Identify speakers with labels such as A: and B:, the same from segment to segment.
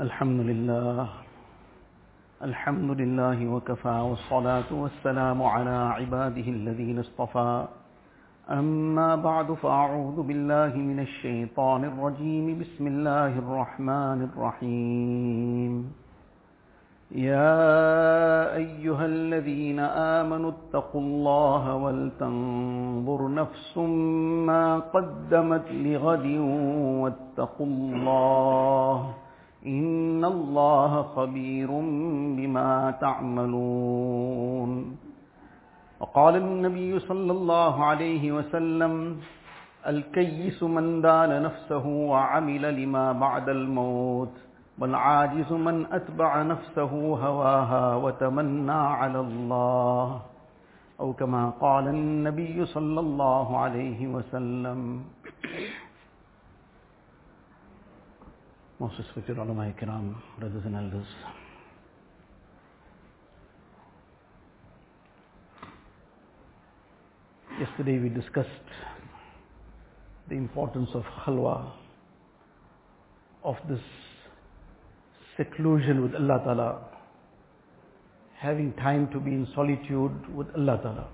A: الحمد لله. الحمد لله وكفى والصلاة والسلام على عباده الذين اصطفى. أما بعد فأعوذ بالله من الشيطان الرجيم. بسم الله الرحمن الرحيم. يا أيها الذين آمنوا اتقوا الله ولتنظر نفس ما قدمت لغد واتقوا الله إن الله خبير بما تعملون. وقال النبي صلى الله عليه وسلم الكيس من دان نفسه وعمل لما بعد الموت والعاجز من أتبع نفسه هواها وتمنى على الله. أو كما قال النبي صلى الله عليه وسلم Most respected ulama kiram, brothers and elders. Yesterday we discussed the importance of khalwa, of this seclusion with Allah Ta'ala, having time to be in solitude with Allah Ta'ala,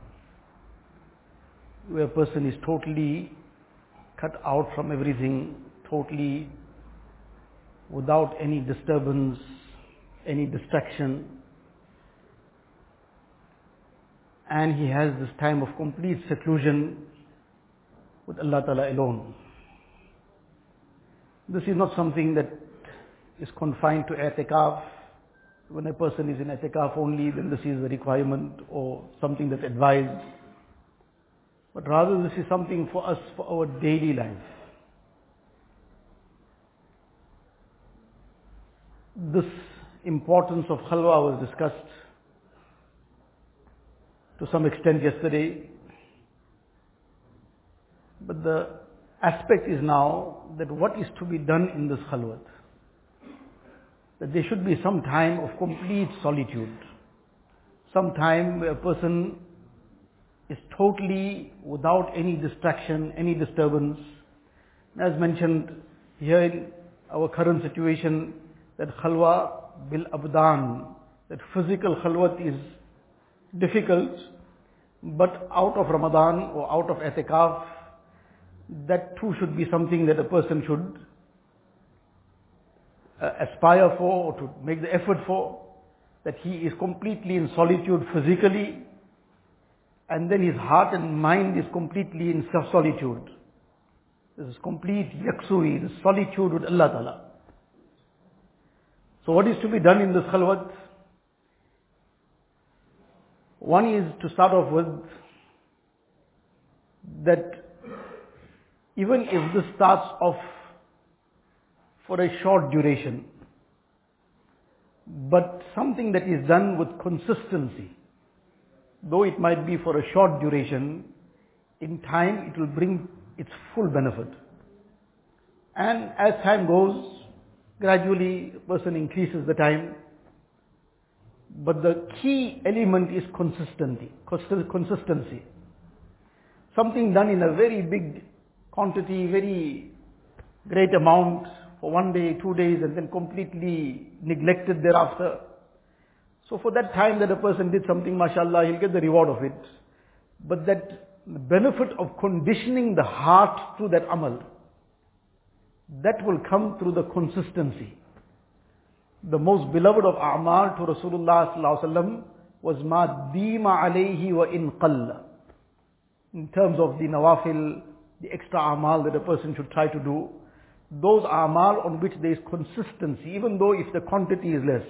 A: where a person is totally cut out from everything, totally without any disturbance, any distraction, and he has this time of complete seclusion with Allah Ta'ala alone. This is not something that is confined to i'tikaf. When a person is in i'tikaf only, then this is a requirement or something that's advised. But rather this is something for us for our daily life. This importance of khalwa was discussed to some extent yesterday. But the aspect is now that what is to be done in this khalwat that there should be some time of complete solitude. Some time where a person is totally without any distraction, any disturbance. As mentioned here in our current situation, that khalwa bil abdan, that physical khalwat is difficult, but out of Ramadan or out of etikaf, that too should be something that a person should uh, aspire for or to make the effort for, that he is completely in solitude physically, and then his heart and mind is completely in self-solitude. This is complete yaksui, this solitude with Allah Ta'ala. So what is to be done in this khalwat? One is to start off with that even if this starts off for a short duration, but something that is done with consistency, though it might be for a short duration, in time it will bring its full benefit. And as time goes, gradually person increases the time. But the key element is consistency. Consistency. Something done in a very big quantity, very great amount for one day, two days, and then completely neglected thereafter. So for that time that a person did something, mashallah, he'll get the reward of it. But that benefit of conditioning the heart through that amal, that will come through the consistency. The most beloved of a'mal to Rasulullah sallallahu was ma dima alayhi wa in qalla. In terms of the nawafil, the extra amal that a person should try to do, those amal on which there is consistency, even though if the quantity is less.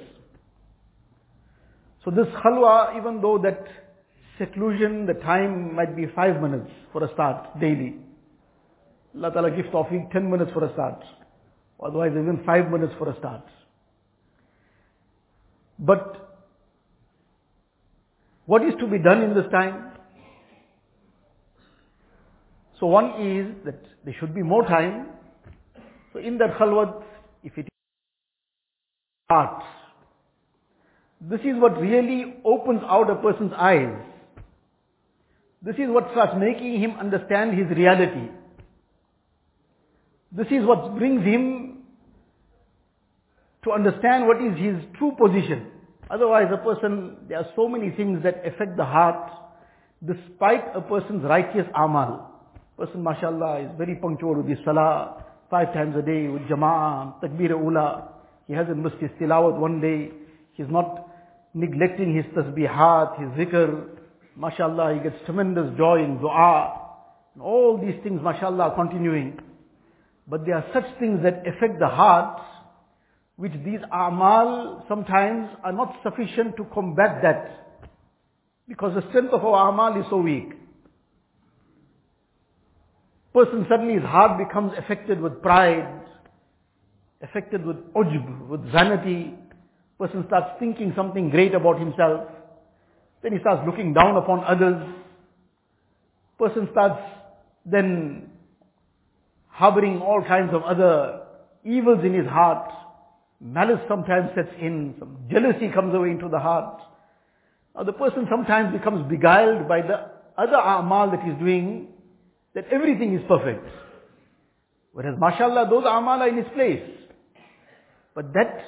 A: So this khalwa, even though that seclusion, the time might be five minutes for a start daily. Allah Ta'ala gives tawfiq 10 minutes for a start. Otherwise even 5 minutes for a start. But what is to be done in this time? So one is that there should be more time. So in that khalwat, if it starts, this is what really opens out a person's eyes. This is what starts making him understand his reality. This is what brings him to understand what is his true position. Otherwise a person, there are so many things that affect the heart despite a person's righteous amal. Person mashallah is very punctual with his salah, five times a day with jama'ah, takbir ula. He hasn't missed his tilawat one day. He's not neglecting his tasbihat, his zikr. Mashallah, he gets tremendous joy in dua. And all these things, mashallah, are continuing. But there are such things that affect the heart, which these amal sometimes are not sufficient to combat that. Because the strength of our amal is so weak. Person suddenly his heart becomes affected with pride, affected with ujb, with vanity. Person starts thinking something great about himself. Then he starts looking down upon others. Person starts then harboring all kinds of other evils in his heart. Malice sometimes sets in, some jealousy comes away into the heart. Now the person sometimes becomes beguiled by the other amal that he's doing, that everything is perfect. Whereas mashallah, those amal are in its place. But that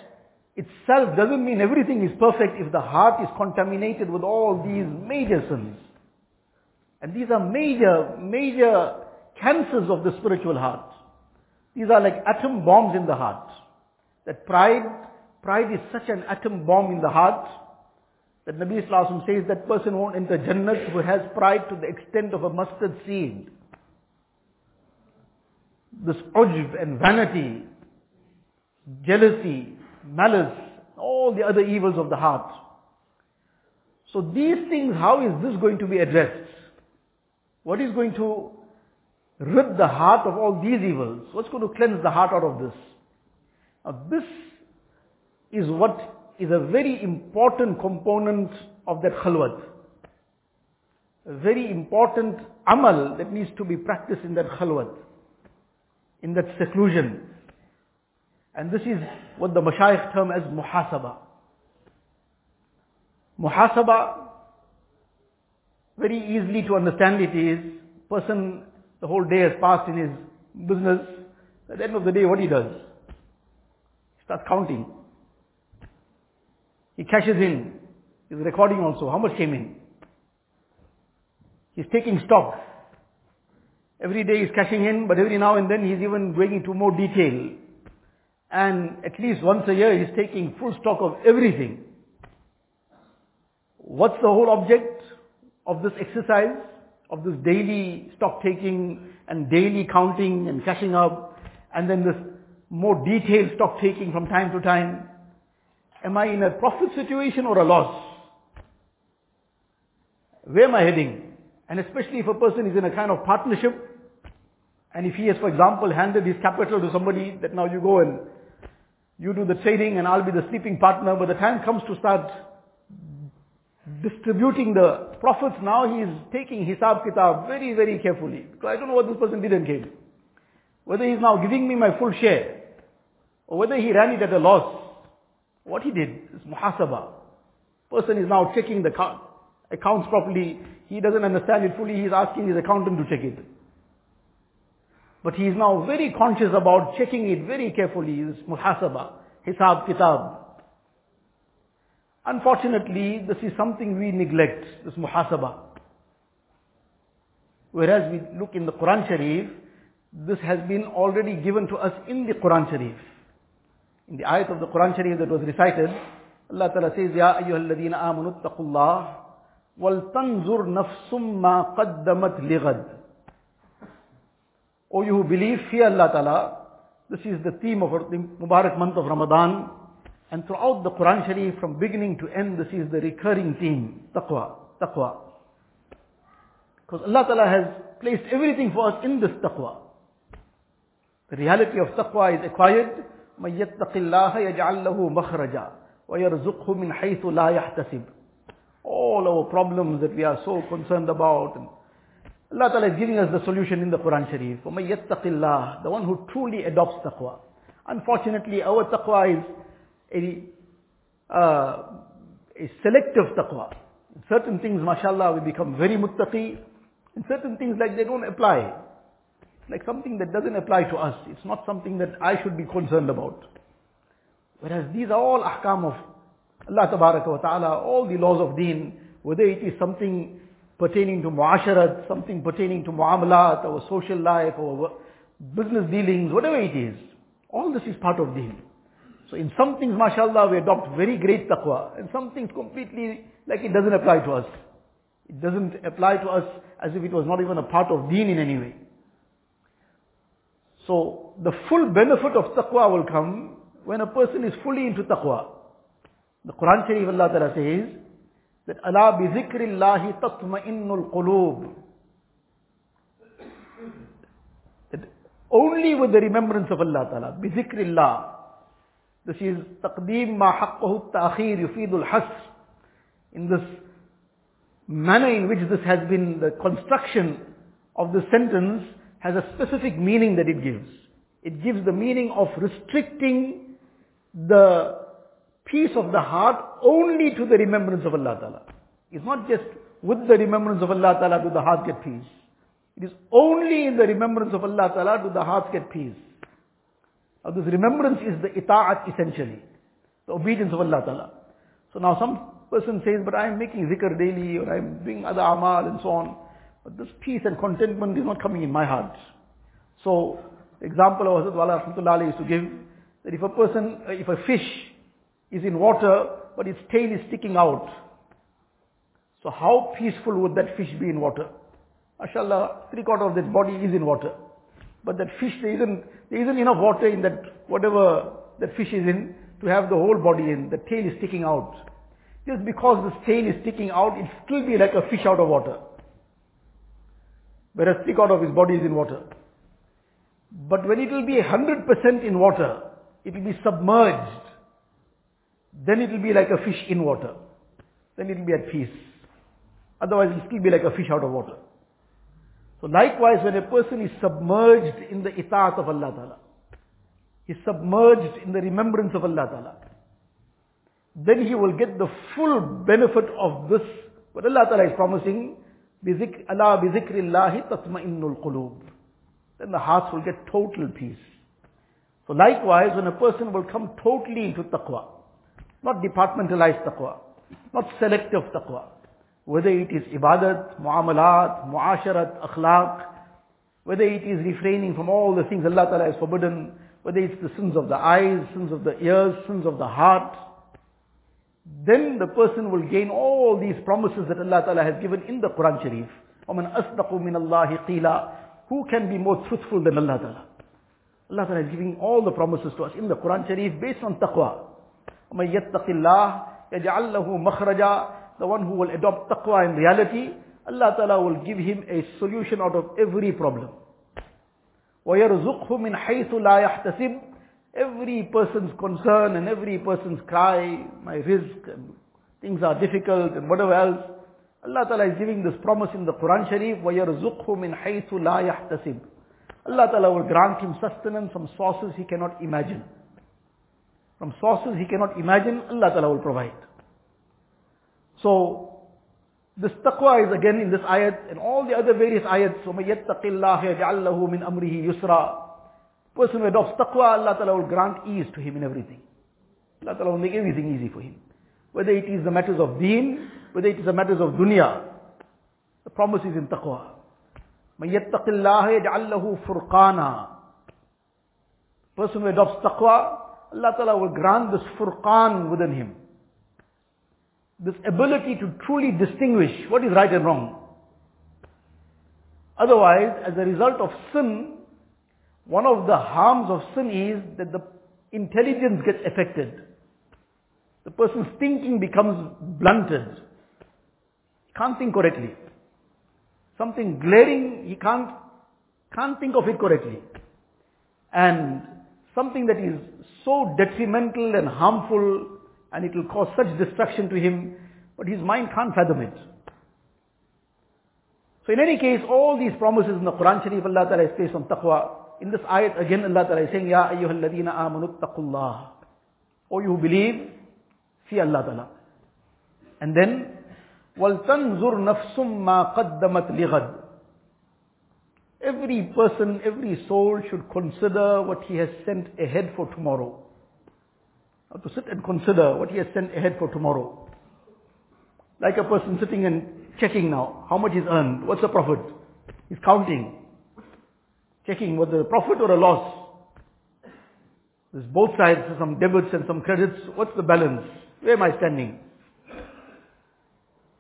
A: itself doesn't mean everything is perfect if the heart is contaminated with all these major sins. And these are major, major cancers of the spiritual heart. These are like atom bombs in the heart. That pride, pride is such an atom bomb in the heart that Nabi Islam says that person won't enter Jannah who has pride to the extent of a mustard seed. This ujb and vanity, jealousy, malice, all the other evils of the heart. So these things, how is this going to be addressed? What is going to rid the heart of all these evils? What's going to cleanse the heart out of this? Now this is what is a very important component of that khalwat. A very important amal that needs to be practiced in that khalwat, in that seclusion. And this is what the mashayikh term as muhasaba. Muhasaba, very easily to understand it is, person, the whole day has passed in his business, at the end of the day what he does? He starts counting. He cashes in. He's recording also. How much came in? He's taking stock. Every day he's cashing in, but every now and then he's even going into more detail. And at least once a year he's taking full stock of everything. What's the whole object of this exercise? Of this daily stock taking and daily counting and cashing up and then this more detailed stock taking from time to time. Am I in a profit situation or a loss? Where am I heading? And especially if a person is in a kind of partnership, and if he has, for example, handed his capital to somebody that now you go and you do the trading and I'll be the sleeping partner, but the time comes to start distributing the profits, now he is taking hisab kitab very, very carefully. Because I don't know what this person did and came. Whether he's now giving me my full share, or whether he ran it at a loss. What he did is muhasaba. Person is now checking the accounts properly. He doesn't understand it fully. He's asking his accountant to check it. But he is now very conscious about checking it very carefully. His muhasaba, hisab, kitab. Unfortunately, this is something we neglect, this muhasaba. Whereas we look in the Quran Sharif, this has been already given to us in the Quran Sharif. In the ayat of the Quran Sharif that was recited, Allah Ta'ala says, Ya ayyuhal ladina amanu attaqullah wal tanzur nafsum ma qaddamat lighad. O you who believe, fear Allah Ta'ala. This is the theme of the Mubarak month of Ramadan. And throughout the Quran Sharif, from beginning to end, this is the recurring theme. Taqwa. Taqwa. Because Allah Ta'ala has placed everything for us in this taqwa. The reality of taqwa is acquired من يتق الله يجعل له مخرجا ويرزقه من حيث لا يحتسب all our problems that we are so concerned about and Allah Ta'ala is giving us the solution in the Quran Sharif ومن يتق الله the one who truly adopts taqwa unfortunately our taqwa is a, uh, a selective taqwa in certain things mashallah we become very muttaqi in certain things like they don't apply It's like something that doesn't apply to us. It's not something that I should be concerned about. Whereas these are all ahkam of Allah Tabaraka wa Ta'ala, all the laws of deen, whether it is something pertaining to muasharat, something pertaining to muamalat, our social life, our business dealings, whatever it is. All this is part of deen. So in some things, mashallah, we adopt very great taqwa, and some things completely like it doesn't apply to us. It doesn't apply to us as if it was not even a part of deen in any way. So the full benefit of taqwa will come when a person is fully into taqwa. The Quran Sharif Allah Ta'ala says that Allah bi zikrillahi tatma'innul qulub. That only with the remembrance of Allah Ta'ala, bi zikrillah. This is taqdeem ma haqqahu ta'khir yufidul hasr. In this manner in which this has been, the construction of the sentence has a specific meaning that it gives. It gives the meaning of restricting the peace of the heart only to the remembrance of Allah Ta'ala. It's not just with the remembrance of Allah Ta'ala do the heart get peace. It is only in the remembrance of Allah Ta'ala do the heart get peace. Now this remembrance is the ita'at essentially. The obedience of Allah Ta'ala. So now some person says, but I am making zikr daily or I am doing other amal and so on. But this peace and contentment is not coming in my heart. So, the example of Hazrat Wala Rahmatullah used to give, that if a person, uh, if a fish is in water, but its tail is sticking out, so how peaceful would that fish be in water? MashaAllah, three quarter of that body is in water. But that fish, there isn't, there isn't enough water in that, whatever that fish is in, to have the whole body in. The tail is sticking out. Just because the tail is sticking out, it still be like a fish out of water. Whereas three quarter of his body is in water. But when it will be 100% in water, it will be submerged. Then it will be like a fish in water. Then it will be at peace. Otherwise it will still be like a fish out of water. So likewise, when a person is submerged in the itaat of Allah Ta'ala, is submerged in the remembrance of Allah Ta'ala, then he will get the full benefit of this. What Allah Ta'ala is promising, Allah bizikrillahi tatma'innul qulub. Then the hearts will get total peace. So likewise, when a person will come totally into taqwa, not departmentalized taqwa, not selective taqwa, whether it is ibadat, muamalat, muasharat, akhlaq, whether it is refraining from all the things Allah Ta'ala has forbidden, whether it's the sins of the eyes, sins of the ears, sins of the heart, then the person will gain all these promises that Allah Ta'ala has given in the Quran Sharif. وَمَنْ أَصْدَقُ مِنَ اللَّهِ قِيلًا Who can be more truthful than Allah Ta'ala? Allah Ta'ala is giving all the promises to us in the Quran Sharif based on taqwa. وَمَنْ يَتَّقِ اللَّهِ يَجْعَلْ لَهُ مَخْرَجًا the one who will adopt taqwa in reality, Allah Ta'ala will give him a solution out of every problem. وَيَرْزُقْهُ مِنْ حَيْثُ لَا يَحْتَسِبُ Every person's concern and every person's cry, my rizq, and things are difficult and whatever else. Allah Ta'ala is giving this promise in the Quran Sharif, وَيَرْزُقْهُ مِنْ حَيْثُ لَا يَحْتَسِبُ Allah Ta'ala will grant him sustenance from sources he cannot imagine. From sources he cannot imagine, Allah Ta'ala will provide. So, this taqwa is again in this ayat and all the other various ayats. وَمَن يَتَّقِ اللَّهَ يَجْعَلْ لَهُ مِنْ أَمْرِهِ يُسْرًا Person who adopts taqwa, Allah Ta'ala will grant ease to him in everything. Allah Ta'ala will make everything easy for him. Whether it is the matters of deen, whether it is the matters of dunya. The promise is in taqwa. مَن يَتَّقِ اللَّهَ يَجْعَلْ لَهُ فُرْقَانًا Person who adopts taqwa, Allah Ta'ala will grant this furqan within him. This ability to truly distinguish what is right and wrong. Otherwise, as a result of sin, one of the harms of sin is that the intelligence gets affected. The person's thinking becomes blunted. Can't think correctly. Something glaring, he can't, can't think of it correctly. And something that is so detrimental and harmful and it will cause such destruction to him, but his mind can't fathom it. So in any case, all these promises in the Quran Sharif, Allah Ta'ala is placed on taqwa. In this ayat again Allah Ta'ala is saying, Ya ayyuhal ladina amanu taqullah. O you who believe, fear Allah Ta'ala. And then, وَلْتَنْظُرْ نَفْسٌ مَا قَدَّمَتْ لِغَدْ Every person, every soul should consider what he has sent ahead for tomorrow. To sit and consider what he has sent ahead for tomorrow. Like a person sitting and checking now, how much he's earned, what's the profit? He's counting. Checking whether a profit or a loss. There's both sides, some debits and some credits. What's the balance? Where am I standing?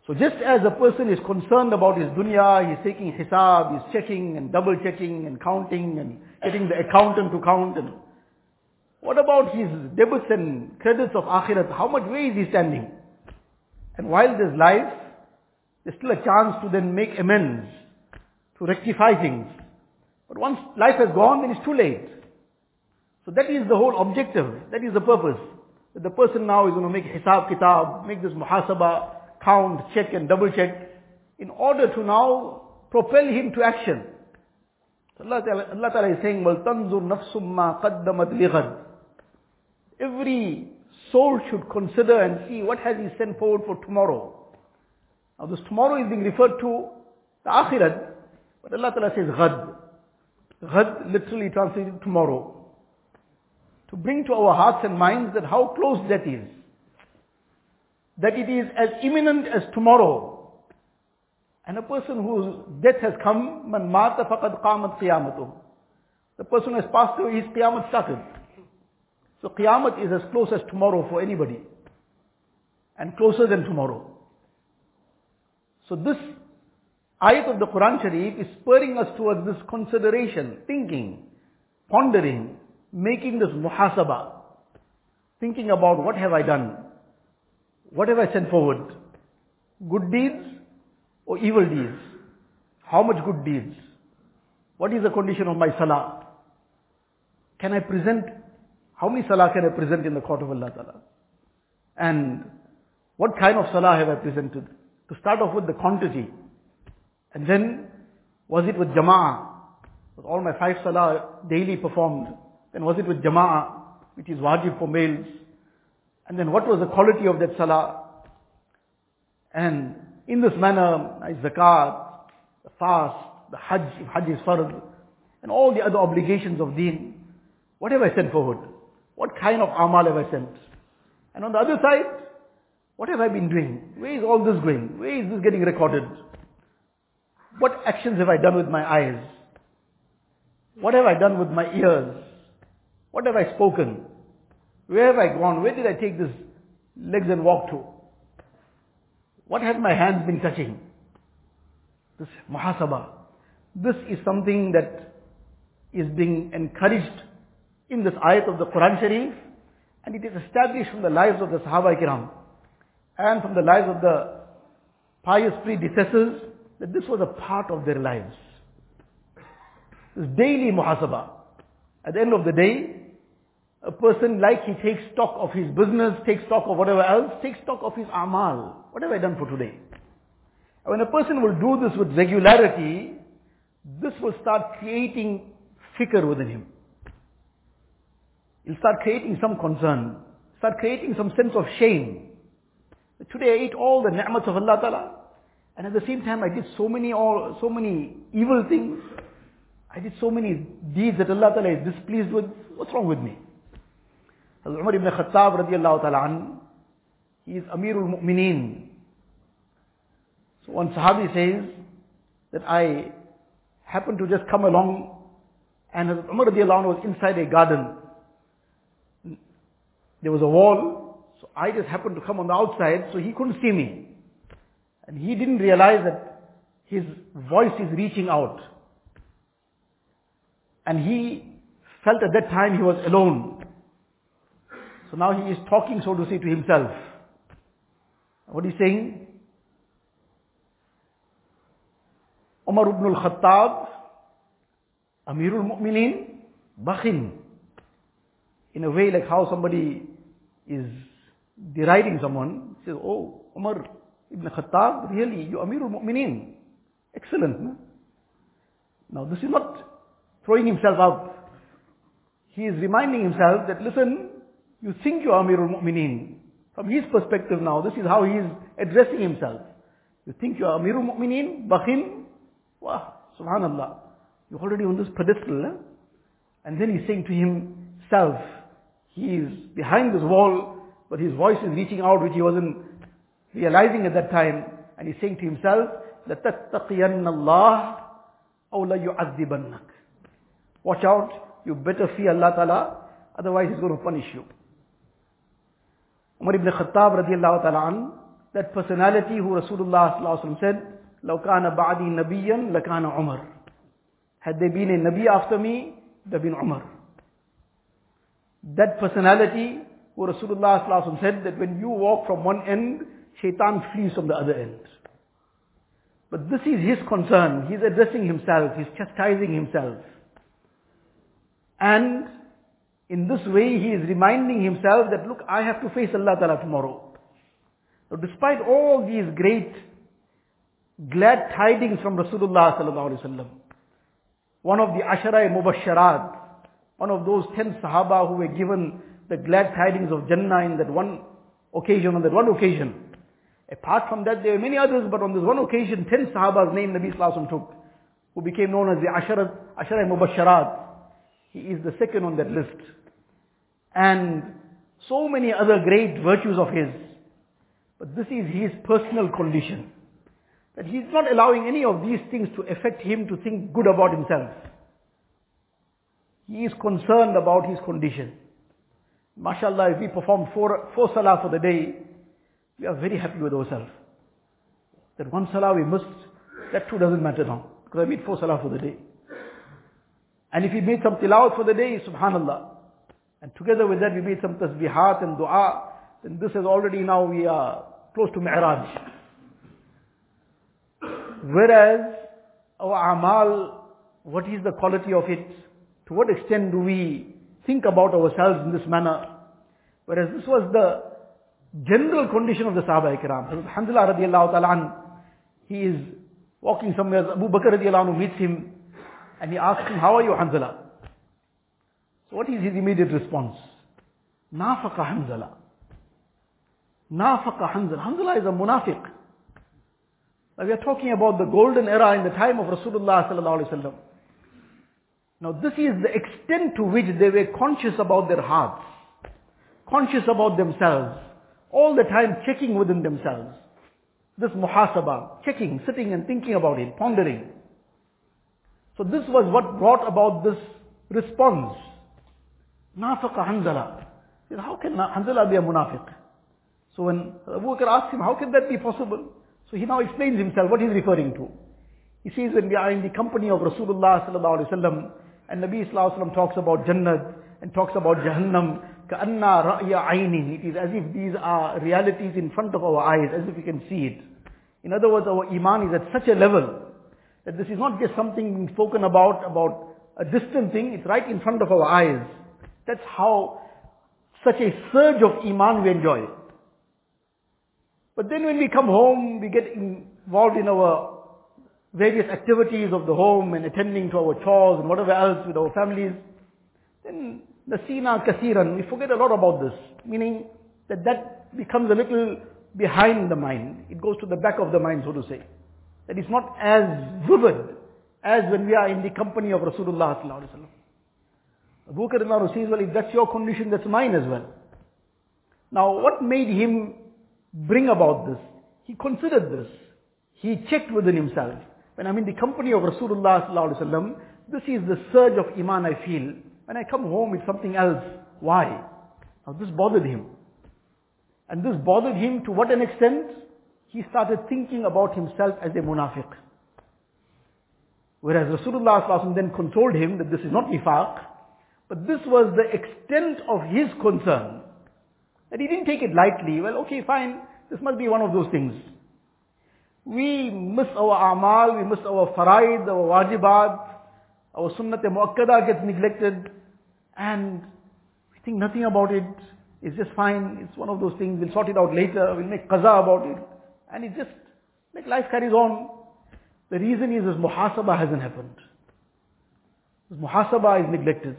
A: So just as a person is concerned about his dunya, he's taking hisab, he's checking and double checking and counting and getting the accountant to count and what about his debits and credits of akhirat? How much way is he standing? And while there's life, there's still a chance to then make amends, to rectify things. But once life has gone, then it's too late. So that is the whole objective. That is the purpose. That the person now is going to make hisab kitab, make this muhasabah, count, check and double check, in order to now propel him to action. Allah Ta'ala, Allah Ta'ala is saying, وَلْتَنْظُرْ نَفْسٌ مَا قَدَّمَتْ لِغَدْ Every soul should consider and see what has he sent forward for tomorrow. Now this tomorrow is being referred to the akhirat, but Allah Ta'ala says ghad. Ghad literally translated tomorrow. To bring to our hearts and minds that how close that is. That it is as imminent as tomorrow. And a person whose death has come, man mata faqad qamat qiyamatuh. The person who has passed away, his qiyamah started. So qiyamah is as close as tomorrow for anybody. And closer than tomorrow. So this ayat of the Quran Sharif is spurring us towards this consideration, thinking, pondering, making this muhasabah, thinking about what have I done? What have I sent forward? Good deeds or evil deeds? How much good deeds? What is the condition of my salah? Can I present, how many salah can I present in the court of Allah Ta'ala? And what kind of salah have I presented? To start off with the quantity. And then, was it with jama'ah? Was all my five salah daily performed? Then was it with jama'ah, which is wajib for males? And then what was the quality of that salah? And in this manner, zakat, the fast, the hajj, if hajj is fard, and all the other obligations of deen, what have I sent forward? What kind of amal have I sent? And on the other side, what have I been doing? Where is all this going? Where is this getting recorded? What actions have I done with my eyes? What have I done with my ears? What have I spoken? Where have I gone? Where did I take these legs and walk to? What have my hands been touching? This muhasabah. This is something that is being encouraged in this ayat of the Quran Sharif and it is established from the lives of the Sahaba Kiram and from the lives of the pious predecessors that this was a part of their lives. This daily muhasabah. At the end of the day, a person like he takes stock of his business, takes stock of whatever else, takes stock of his amal. What have I done for today? When a person will do this with regularity, this will start creating fikr within him. He'll start creating some concern, start creating some sense of shame. Today I ate all the ni'mats of Allah Ta'ala, and at the same time I did so many all, so many evil things. I did so many deeds that Allah Ta'ala is displeased with. What's wrong with me? Hazrat Umar ibn Khattab radiallahu ta'ala he is Amirul Mu'mineen. So one Sahabi says that I happened to just come along and Hazrat Umar was inside a garden. There was a wall, so I just happened to come on the outside, so he couldn't see me. And he didn't realize that his voice is reaching out. And he felt at that time he was alone. So now he is talking, so to say, to himself. What is he saying? Umar ibn al-Khattab, Amirul Mu'mineen, Bakhin. In a way like how somebody is deriding someone, says, oh, Umar ibn Khattab, really, you Amirul Mu'mineen. Excellent. No? Now this is not throwing himself up. He is reminding himself that, listen, you think you are Amirul Mu'mineen. From his perspective now, this is how he is addressing himself. You think you are Amirul Mu'mineen, Bakhin? Wow, subhanallah. You're already on this pedestal. Eh? And then he's saying to himself, He is behind this wall, but his voice is reaching out, which he wasn't realizing at that time. And he's saying to himself, لَتَتَّقِيَنَّ اللَّهِ أَوْ لَيُعَذِّبَنَّكَ Watch out, you better fear Allah Ta'ala, otherwise He's going to punish you. Umar ibn Khattab radiallahu ta'ala an, that personality who Rasulullah sallallahu alaihi wasallam said, لَوْ كَانَ بَعْدِي نَبِيًّا لَكَانَ عُمَرٍ Had there been a Nabi after me, there been Umar. That personality who Rasulullah said that when you walk from one end, shaitan flees from the other end. But this is his concern. He's addressing himself. He's chastising himself. And in this way, he is reminding himself that, look, I have to face Allah Ta'ala tomorrow. So despite all these great glad tidings from Rasulullah Sallallahu Alaihi Wasallam, one of the Ashara Mubasharat, one of those ten Sahaba who were given the glad tidings of Jannah in that one occasion, on that one occasion. Apart from that, there were many others, but on this one occasion, ten Sahabas name Nabi Sallallahu took, who became known as the Ashara, Ashara Mubasharat. He is the second on that list. And so many other great virtues of his. But this is his personal condition. That he's not allowing any of these things to affect him to think good about himself. He is concerned about his condition. MashaAllah, if we perform four, four salah for the day, we are very happy with ourselves. That one salah we missed, that too doesn't matter now. Because I made four salah for the day. And if we made some tilawat for the day, subhanallah. And together with that we made some tasbihat and dua, then this is already now we are close to mi'raj. Whereas our amal, what is the quality of it? To what extent do we think about ourselves in this manner? Whereas this was the general condition of the Sahaba Ikram. Alhamdulillah radiallahu ta'ala he is walking somewhere, Abu Bakr radiallahu anhu meets him, and he asks him, how are you Hanzala? So what is his immediate response? Nafaqa Hanzala. Nafaqa Hanzala. Hanzala is a munafiq. Now we are talking about the golden era in the time of Rasulullah sallallahu alaihi wasallam. Now this is the extent to which they were conscious about their hearts, conscious about themselves, all the time checking within themselves. This muhasaba, checking, sitting and thinking about it, pondering. So this was what brought about this response. Nafaqa Hanzala. How can Hanzala be a munafiq? So when Abu Bakr asked him, how can that be possible? So he now explains himself what he's referring to. He says when we are in the company of Rasulullah sallallahu alaihi wasallam and Nabi Wasallam talks about Jannat and talks about Jahannam. Ka'anna ra'ya aynin. It is as if these are realities in front of our eyes, as if we can see it. In other words, our iman is at such a level that this is not just something spoken about, about a distant thing, it's right in front of our eyes. That's how such a surge of iman we enjoy. But then when we come home, we get involved in our various activities of the home and attending to our chores and whatever else with our families, then nasina kasiran, we forget a lot about this. Meaning that that becomes a little behind the mind. It goes to the back of the mind, so to say. That it's not as vivid as when we are in the company of Rasulullah sallallahu alaihi wasallam. Abu Bakr says, well, if that's your condition, that's mine as well. Now, what made him bring about this? He considered this. He checked within himself. When I'm in the company of Rasulullah sallallahu this is the surge of iman I feel. When I come home, it's something else. Why? Now, this bothered him. And this bothered him to what an extent? He started thinking about himself as a munafiq. Whereas Rasulullah then consoled him that this is not nifaq, but this was the extent of his concern. That he didn't take it lightly. Well, okay, fine. This must be one of those things. We miss our amal, we miss our faraid, our wajibat, our sunnat muakkada gets neglected, and we think nothing about it. It's just fine. It's one of those things. We'll sort it out later. We'll make qaza about it. And it just, like life carries on. The reason is this muhasaba hasn't happened. This muhasaba is neglected.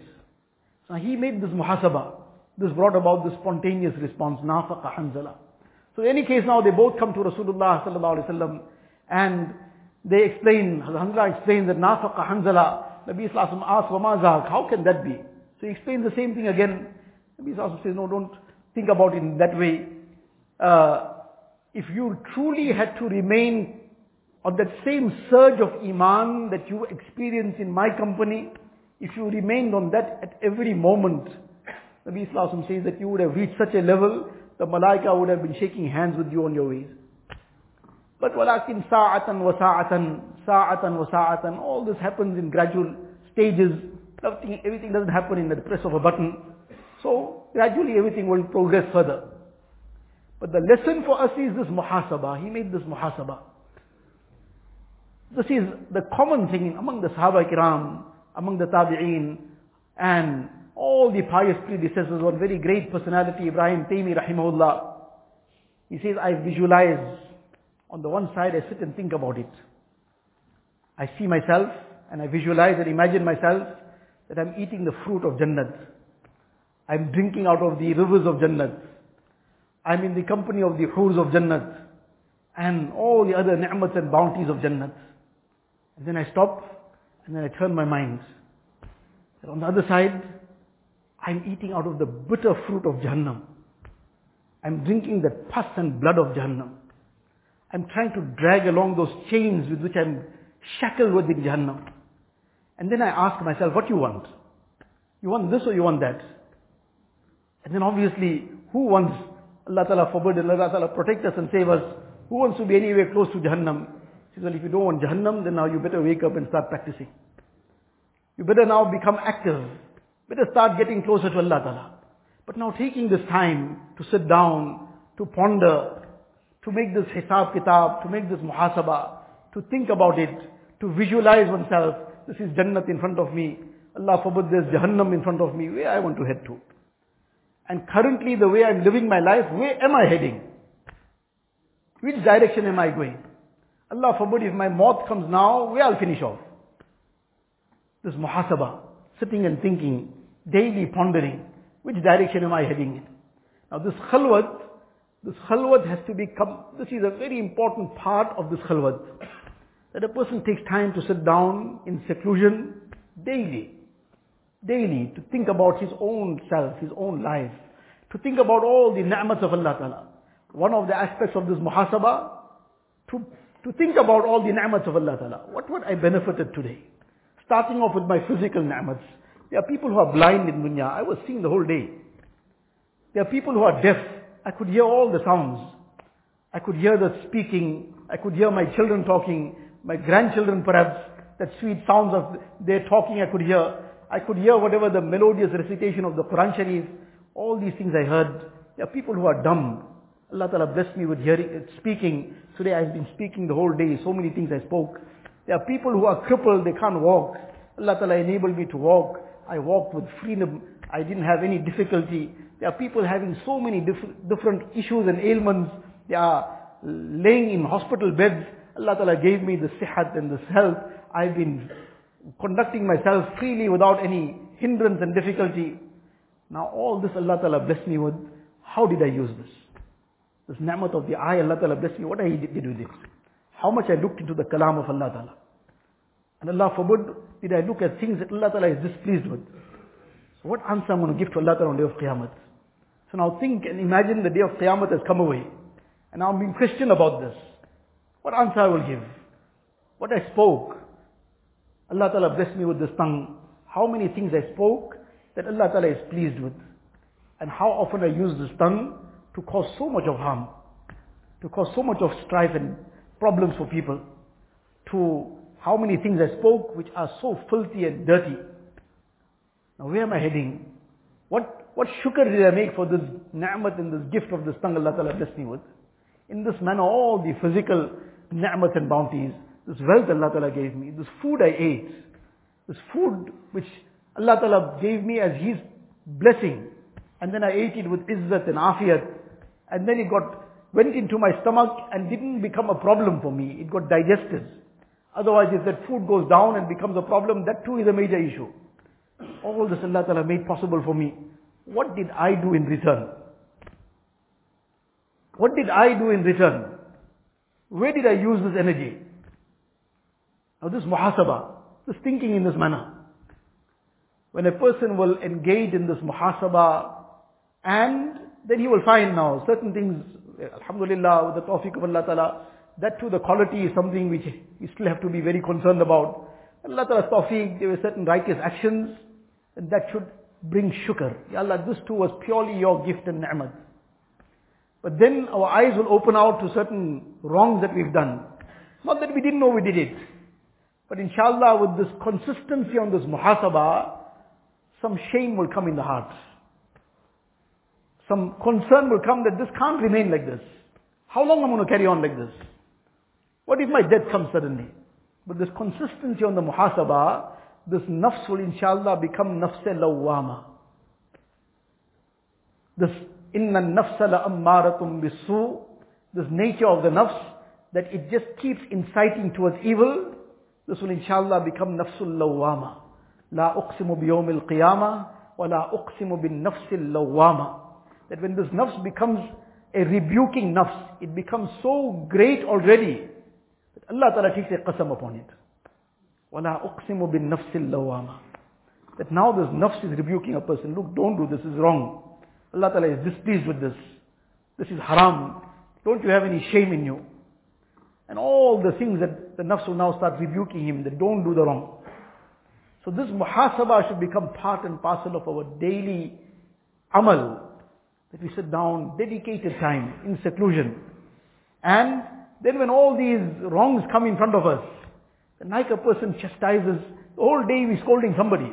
A: So he made this muhasaba. This brought about this spontaneous response, nafaqa hanzala. So in any case now they both come to Rasulullah sallallahu and they explain, Hanzala explains that nafaqa hanzala, Nabi Islam asks, Wamazak, how can that be? So he explains the same thing again, Nabi Sallallahu says, no, don't think about it in that way. Uh, if you truly had to remain on that same surge of iman that you experience in my company, if you remained on that at every moment, Nabi Sallallahu says that you would have reached such a level, the malaika would have been shaking hands with you on your ways. But walakin sa'atan wa sa'atan, sa'atan wa sa'atan, all this happens in gradual stages. Nothing, everything doesn't happen in the press of a button. So gradually everything will progress further. But the lesson for us is this muhasabah. He made this muhasabah. This is the common thing among the Sahaba Kiram, among the Tabi'een, and all the pious predecessors, one very great personality, Ibrahim Taymi rahimahullah. He says, I visualize, on the one side I sit and think about it. I see myself, and I visualize and imagine myself that I'm eating the fruit of Jannat. I'm drinking out of the rivers of Jannat. I'm in the company of the hurs of Jannat. And all the other ni'mats and bounties of Jannat. And then I stop, and then I turn my mind. And on the other side, I'm eating out of the bitter fruit of Jahannam. I'm drinking the pus and blood of Jahannam. I'm trying to drag along those chains with which I'm shackled within Jahannam. And then I ask myself, what you want? You want this or you want that? And then obviously, who wants, Allah Ta'ala forbid, Allah Ta'ala protect us and save us, who wants to be anywhere close to Jahannam? He says, well, if you don't want Jahannam, then now you better wake up and start practicing. You better now become active. Better start getting closer to Allah Ta'ala. But now taking this time to sit down, to ponder, to make this hisab kitab, to make this muhasabah, to think about it, to visualize oneself, this is Jannat in front of me, Allah forbid there's Jahannam in front of me, where I want to head to. And currently the way I'm living my life, where am I heading? Which direction am I going? Allah forbid if my maut comes now, where I'll finish off. This muhasabah, sitting and thinking, daily pondering, which direction am I heading in? Now this khalwat, this khalwat has to become, this is a very important part of this khalwat. That a person takes time to sit down in seclusion daily, daily, to think about his own self, his own life, to think about all the ni'mats of Allah Ta'ala. One of the aspects of this muhasabah, to, to think about all the ni'mats of Allah Ta'ala. What would I benefited today? Starting off with my physical ni'mats. There are people who are blind in dunya. I was seeing the whole day. There are people who are deaf. I could hear all the sounds. I could hear the speaking. I could hear my children talking. My grandchildren perhaps. That sweet sounds of their talking I could hear. I could hear whatever the melodious recitation of the Quran Sharif. All these things I heard. There are people who are dumb. Allah Ta'ala blessed me with hearing, speaking. Today I've been speaking the whole day. So many things I spoke. There are people who are crippled. They can't walk. Allah Ta'ala enabled me to walk. I walked with freedom. I didn't have any difficulty. There are people having so many diff- different issues and ailments. They are laying in hospital beds. Allah Ta'ala gave me the sihat and this health. I've been conducting myself freely without any hindrance and difficulty. Now all this Allah Ta'ala blessed me with. How did I use this? This ni'mat of the eye, Allah Ta'ala blessed me. What I did with it? How much I looked into the kalam of Allah Ta'ala. And Allah forbid, did I look at things that Allah Ta'ala is displeased with? So what answer am I'm going to give to Allah Ta'ala on the day of Qiyamah? So now think and imagine the day of Qiyamah has come away. And I'm being questioned about this. What answer I will give? What I spoke? Allah Ta'ala blessed me with this tongue. How many things I spoke that Allah Ta'ala is pleased with? And how often I use this tongue to cause so much of harm, to cause so much of strife and problems for people, to how many things I spoke which are so filthy and dirty. Now where am I heading? What, what shukr did I make for this ni'mat and this gift of this tongue Allah Ta'ala blessed me with? In this manner, all the physical ni'mat and bounties, this wealth Allah Ta'ala gave me, this food I ate, this food which Allah Ta'ala gave me as His blessing, and then I ate it with izzat and afiyat, and then it got, went into my stomach and didn't become a problem for me. It got digested. Otherwise, if that food goes down and becomes a problem, that too is a major issue. All this Allah Ta'ala made possible for me. What did I do in return? What did I do in return? Where did I use this energy? Now this muhasabah, this thinking in this manner. When a person will engage in this muhasabah, And then he will find now certain things, alhamdulillah, with the tawfiq of Allah Ta'ala, that too the quality is something which we still have to be very concerned about. Allah Ta'ala's tawfiq, there were certain righteous actions, and that should bring shukr. Ya Allah, this too was purely your gift and ni'mat. But then our eyes will open out to certain wrongs that we've done. Not that we didn't know we did it. But inshallah, with this consistency on this muhasabah, some shame will come in the heart. Some concern will come that this can't remain like this. How long am I going to carry on like this? What if my death comes suddenly? But this consistency on the muhasabah, this nafs will inshallah become nafs lawwama. This inna nafsa la ammaratum bisu, this nature of the nafs, that it just keeps inciting towards evil, this will inshallah become nafsul lawwama. La uqsimu biyawm al-qiyamah, wa la uqsimu bin nafsil lawwama. That when this nafs becomes a rebuking nafs, it becomes so great already, Allah Ta'ala takes a qasam upon it. وَلَا أُقْسِمُ بِالنَّفْسِ اللَّوَّامَةِ That now this nafs is rebuking a person. Look, don't do this, this is wrong. Allah Ta'ala is displeased with this. This is haram. Don't you have any shame in you? And all the things that the nafs will now start rebuking him, that don't do the wrong. So this muhasabah should become part and parcel of our daily amal. That we sit down, dedicated time, in seclusion. And then when all these wrongs come in front of us, like a person chastises, whole day we're scolding somebody.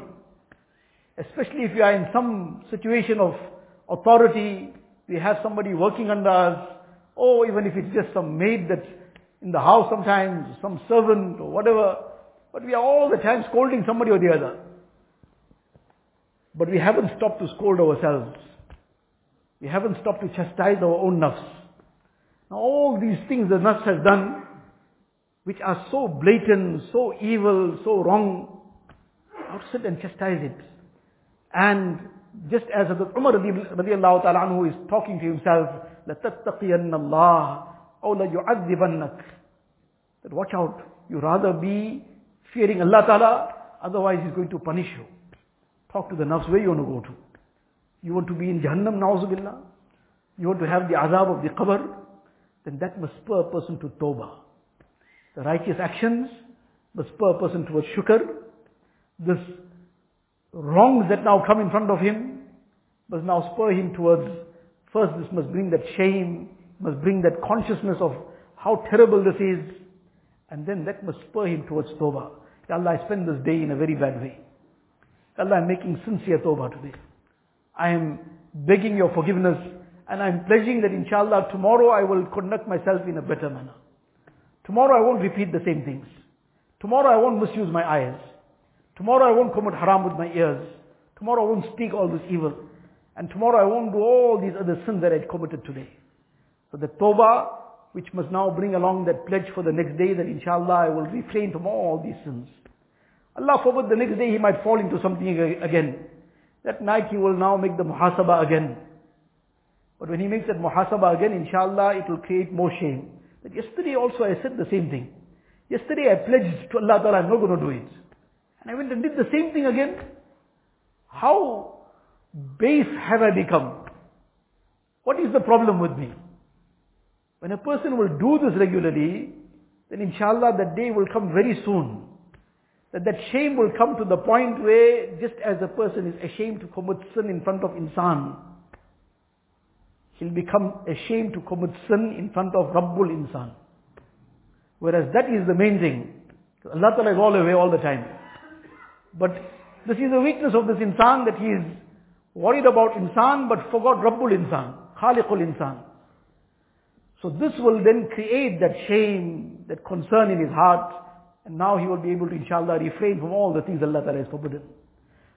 A: Especially if you are in some situation of authority, we have somebody working under us, or even if it's just some maid that's in the house sometimes, some servant or whatever, but we are all the time scolding somebody or the other. But we haven't stopped to scold ourselves. We haven't stopped to chastise our own nafs. Now all these things the nafs has done, which are so blatant, so evil, so wrong, I would sit and chastise it. And just as Umar radiallahu ta'ala anhu is talking to himself, لَتَتَّقِيَنَّ اللَّهِ أَوْ لَيُعَذِّبَنَّكَ That watch out, you rather be fearing Allah ta'ala, otherwise He's going to punish you. Talk to the nafs where you want to go to. You want to be in Jahannam, na'uzubillah? You want to have the azab of the qabr? Then that must spur a person to tawbah. The righteous actions must spur a person towards shukr. This wrongs that now come in front of him must now spur him towards, first this must bring that shame, must bring that consciousness of how terrible this is, and then that must spur him towards tawbah. Ya Allah, I spend this day in a very bad way. Ya Allah, I'm making sincere tawbah today. I am begging your forgiveness, and I'm pledging that inshallah tomorrow I will conduct myself in a better manner. Tomorrow I won't repeat the same things. Tomorrow I won't misuse my eyes. Tomorrow I won't commit haram with my ears. Tomorrow I won't speak all this evil. And tomorrow I won't do all these other sins that I committed today. So the tawbah, which must now bring along that pledge for the next day that inshallah I will refrain from all these sins. Allah forbid the next day he might fall into something again. That night he will now make the muhasabah again. But when he makes that muhasabah again, inshallah it will create more shame. But yesterday also I said the same thing. Yesterday I pledged to Allah Ta'ala I'm not going to do it. And I went and did the same thing again. How base have I become? What is the problem with me? When a person will do this regularly, then inshallah that day will come very soon. That that shame will come to the point where just as a person is ashamed to commit sin in front of insan, he'll become ashamed to commit sin in front of Rabbul Insan. Whereas that is the main thing. Allah Ta'ala is all away all the time. But this is a weakness of this insan that he is worried about insan but forgot Rabbul Insan, Khaliqul Insan. So this will then create that shame, that concern in his heart, and now he will be able to inshallah refrain from all the things Allah Ta'ala has forbidden.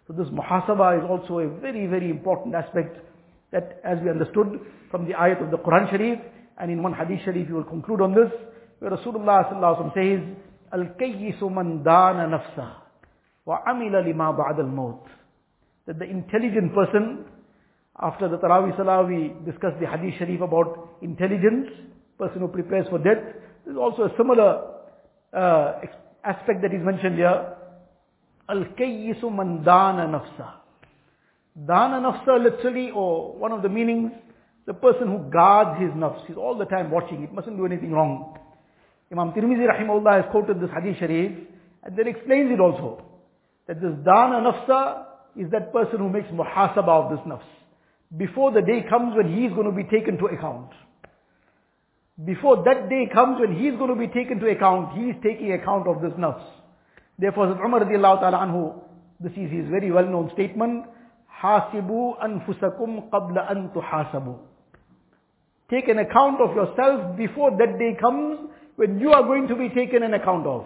A: So this muhasabah is also a very, very important aspect that as we understood from the ayat of the Quran Sharif, and in one hadith Sharif, we will conclude on this, where Rasulullah sallallahu says, Al-kayyisu man dana nafsa wa amila lima ba'd al-maut. That the intelligent person, after the Taraweeh Salah, we discussed the hadith Sharif about intelligence, person who prepares for death. There's also a similar uh, aspect that is mentioned here. Al-kayyisu man dana nafsa. Dana nafsa literally, or one of the meanings, the person who guards his nafs. He's all the time watching. It mustn't do anything wrong. Imam Tirmizi rahimahullah has quoted this hadith sharif and then explains it also. That this dana nafsa is that person who makes muhasaba of this nafs. Before the day comes when he is going to be taken to account. Before that day comes when he is going to be taken to account, he is taking account of this nafs. Therefore, Umar radiallahu ta'ala anhu, this is his very well-known statement, Hasibu anfusakum qabla an tuhasabu. Take an account of yourself before that day comes when you are going to be taken an account of.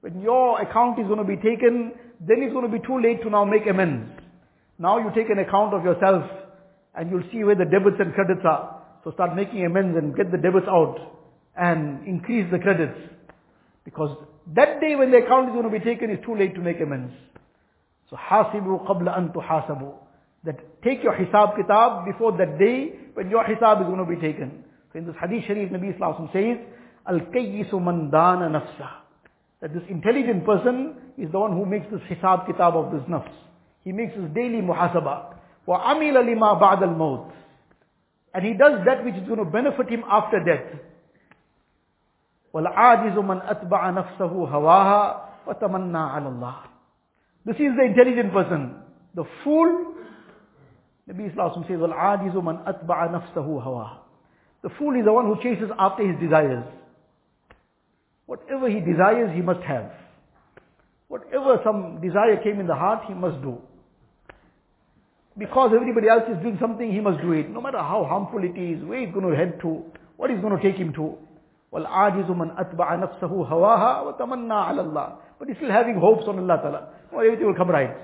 A: When your account is going to be taken, then it's going to be too late to now make amends. Now you take an account of yourself and you'll see where the debits and credits are. So start making amends and get the debits out and increase the credits. Because that day when the account is going to be taken is too late to make amends. So hasibu qabla an tuhasabu. That take your hisab kitab before that day when your hisab is going to be taken. So in this hadith sharif, Nabi Islam says, Al-kayyisu man dana nafsa. That this intelligent person is the one who makes this hisab kitab of this nafs. He makes his daily muhasaba. وَعَمِلَ لِمَا بَعْدَ الْمَوْتِ And he does that which is going to benefit him after death. وَالْعَاجِزُ مَنْ أَتْبَعَ نَفْسَهُ هَوَاهَا وَتَمَنَّى عَلَى اللَّهِ This is the intelligent person. The fool, Nabi Islam says, وَالْعَاجِزُ مَنْ أَتْبَعَ نَفْسَهُ هَوَاهَا The fool is the one who chases after his desires. Whatever he desires, he must have. Whatever some desire came in the heart, he must do. Because everybody else is doing something, he must do it. No matter how harmful it is, where it's going to head to, what it's going to take him to. وَالْعَاجِزُ مَنْ أَتْبَعَ نَفْسَهُ هَوَاهَا وَتَمَنَّى عَلَى اللَّهِ But he's still having hopes on Allah Ta'ala. Everything will come right.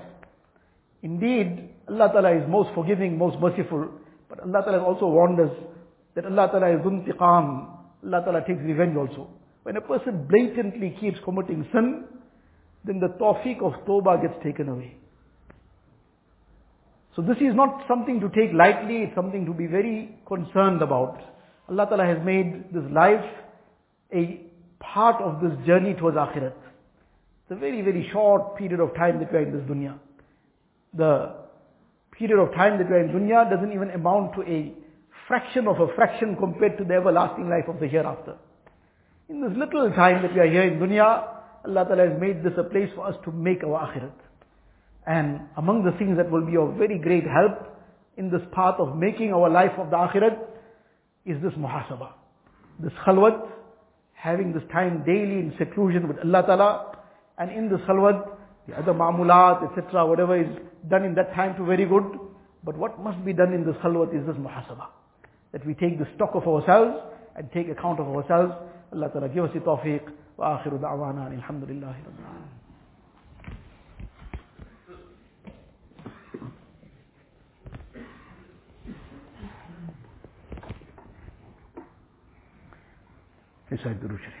A: Indeed, Allah Ta'ala is most forgiving, most merciful. But Allah Ta'ala also warned us that Allah Ta'ala is dhuntiqam. Allah Ta'ala takes revenge also. When a person blatantly keeps committing sin, then the tawfiq of tawbah gets taken away. So this is not something to take lightly, it's something to be very concerned about. Allah Ta'ala has made this life a part of this journey towards akhirat. A very, very short period of time that we are in this dunya. The period of time that we are in dunya doesn't even amount to a fraction of a fraction compared to the everlasting life of the hereafter. In this little time that we are here in dunya, Allah Ta'ala has made this a place for us to make our akhirat. And among the things that will be of very great help in this path of making our life of the akhirat is this muhasabah. This khalwat, having this time daily in seclusion with Allah Ta'ala, and in the khalwat, the other ma'amulat, etc., whatever is done in that time to very good. But what must be done in the khalwat is this muhasabah. That we take the stock of ourselves and take account of ourselves. Allah Ta'ala give us the tawfiq. وآخر دعوانا الحمد لله رب العالمين Recite the Ruchari.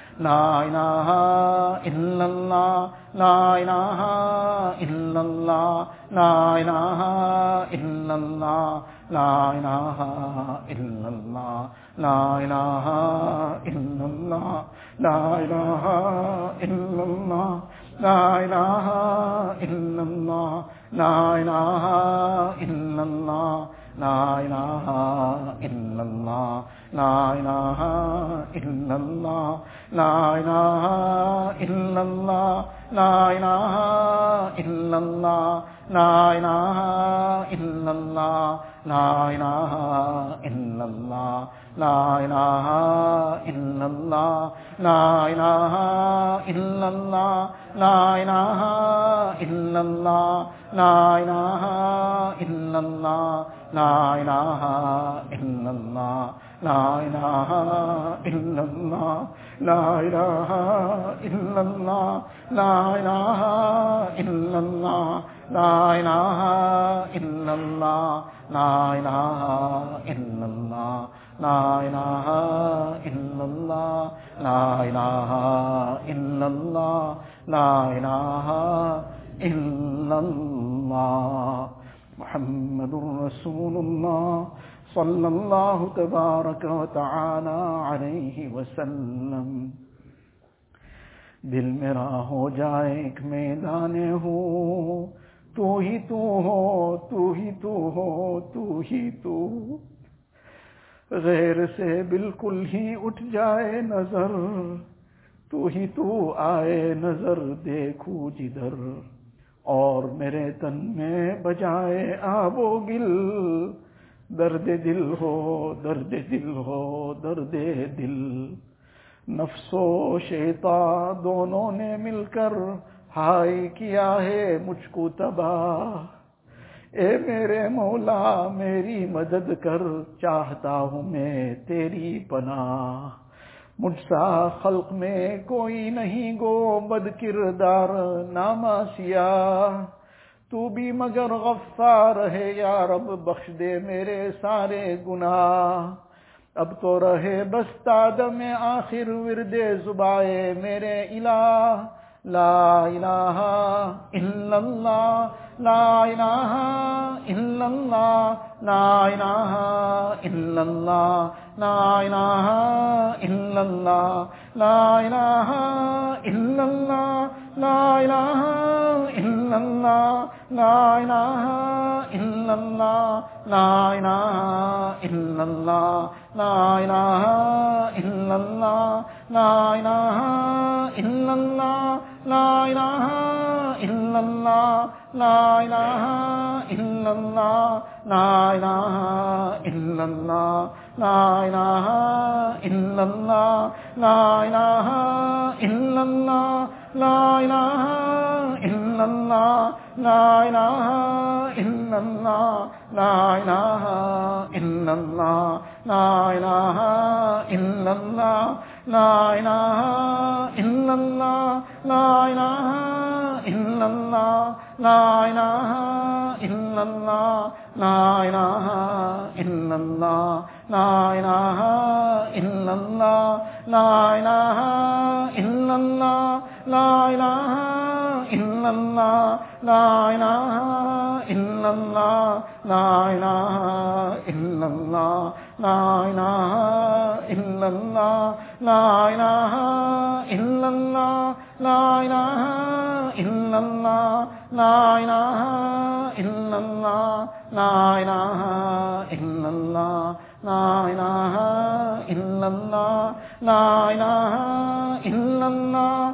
A: لا إله إلا الله، لا إله إلا الله، لا إله إلا الله، لا إله إلا الله، لا إله إلا الله، لا إله إلا الله، لا إله إلا الله، لا إله إلا الله لا الہ الا اللہ لا الہ الا لا الہ الا اللہ لا الہ الا اللہ لا الہ الا اللہ لا الہ الا اللہ لا الہ الا اللہ لا الہ الا اللہ لا إله إلا الله، لا إله إلا الله، لا إله إلا الله، لا إله إلا الله، لا إله إلا الله، لا إله إلا الله، لا إله إلا الله، لا إله إلا الله. محمد رسول الله صلى الله تبارك وتعالى عليه وسلم دل میرا ہو جائے ایک میدان ہو، تو ہی تو ہو، تو ہی تو ہو، تو ہی تو۔ غیر سے بالکل ہی اٹھ جائے نظر، تو ہی تو آئے نظر، دیکھو جدھر۔ اور میرے تن میں بجائے آب و گل درد دل ہو، درد دل ہو، درد دل۔ نفس و شیتا دونوں نے مل کر ہائی کیا ہے مجھ کو تباہ۔ اے میرے مولا، میری مدد کر، چاہتا ہوں میں تیری پناہ۔ مجھ سا خلق میں کوئی نہیں گو، بد کردار، نامہ سیاہ۔ تو بھی مگر غفار ہے یا رب، بخش دے میرے سارے گناہ۔ اب تو رہے بستاد میں آخر ورد زبائے میرے الہ۔ لا الہ الا اللہ، لا الہ الا اللہ، لا الہ الا اللہ، لا الہ الا اللہ، لا الہ الا اللہ۔ لا إله إلا الله لا إله إلا الله لا إله إلا الله لا إله إلا الله لا إله إلا الله لا إله إلا الله لا إله إلا الله لا إله إلا الله لا إله إلا الله لا إله إلا الله لا إله إلا الله لا إله إلا الله لا إله إلا الله لا إله إلا الله لا إله إلا الله لا إله إلا الله لا إله إلا الله لا إله إلا الله لا إله إلا الله لا إله إلا الله لا إله إلا الله لا إله إلا الله لا إله إلا الله لا إله إلا الله لا إله إلا الله لا إله إلا الله لا إله إلا الله لا إله إلا الله لا إله إلا الله لا إله إلا الله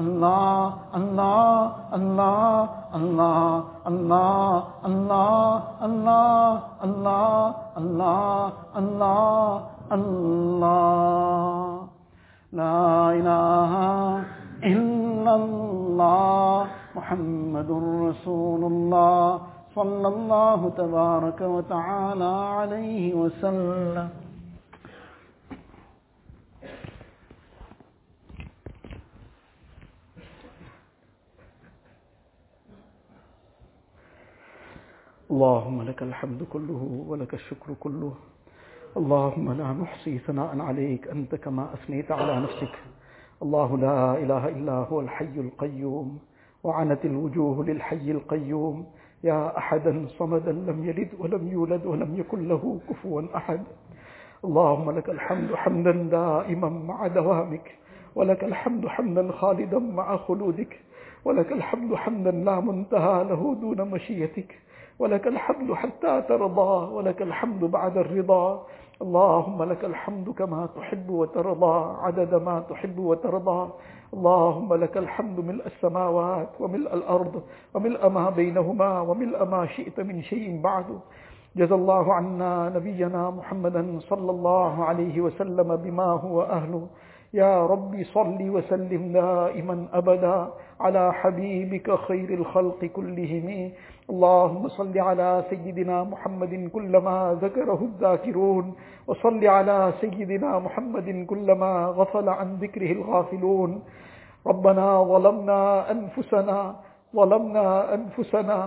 A: اللہ اللہ اللہ اللہ اللہ اللہ اللہ اللہ اللہ اللہ اللہ لا الہ الا اللہ محمد رسول اللہ صلی اللہ تبارک و تعالی علیہ وسلم اللهم لك الحمد كله ولك الشكر كله. اللهم لا نحصي ثناء عليك أنت كما أثنيت على نفسك. الله لا إله إلا هو الحي القيوم. وعنت الوجوه للحي القيوم. يا أحدا صمدا لم يلد ولم يولد ولم يكن له كفوا أحد. اللهم لك الحمد حمدا دائما مع دوامك. ولك الحمد حمدا خالدا مع خلودك. ولك الحمد حمدا لا منتهى له دون مشيتك. ولك الحمد حتى ترضى ولك الحمد بعد الرضا. اللهم لك الحمد كما تحب وترضى عدد ما تحب وترضى. اللهم لك الحمد ملء السماوات وملء الأرض وملء ما بينهما وملء ما شئت من شيء بعد. جزى الله عنا نبينا محمدا صلى الله عليه وسلم بما هو أهله. يا رب صل وسلم دائما أبدا على حبيبك خير الخلق كلهم. اللهم صل على سيدنا محمد كلما ذكره الذاكرون وصل على سيدنا محمد كلما غفل عن ذكره الغافلون. ربنا ظلمنا أنفسنا ظلمنا أنفسنا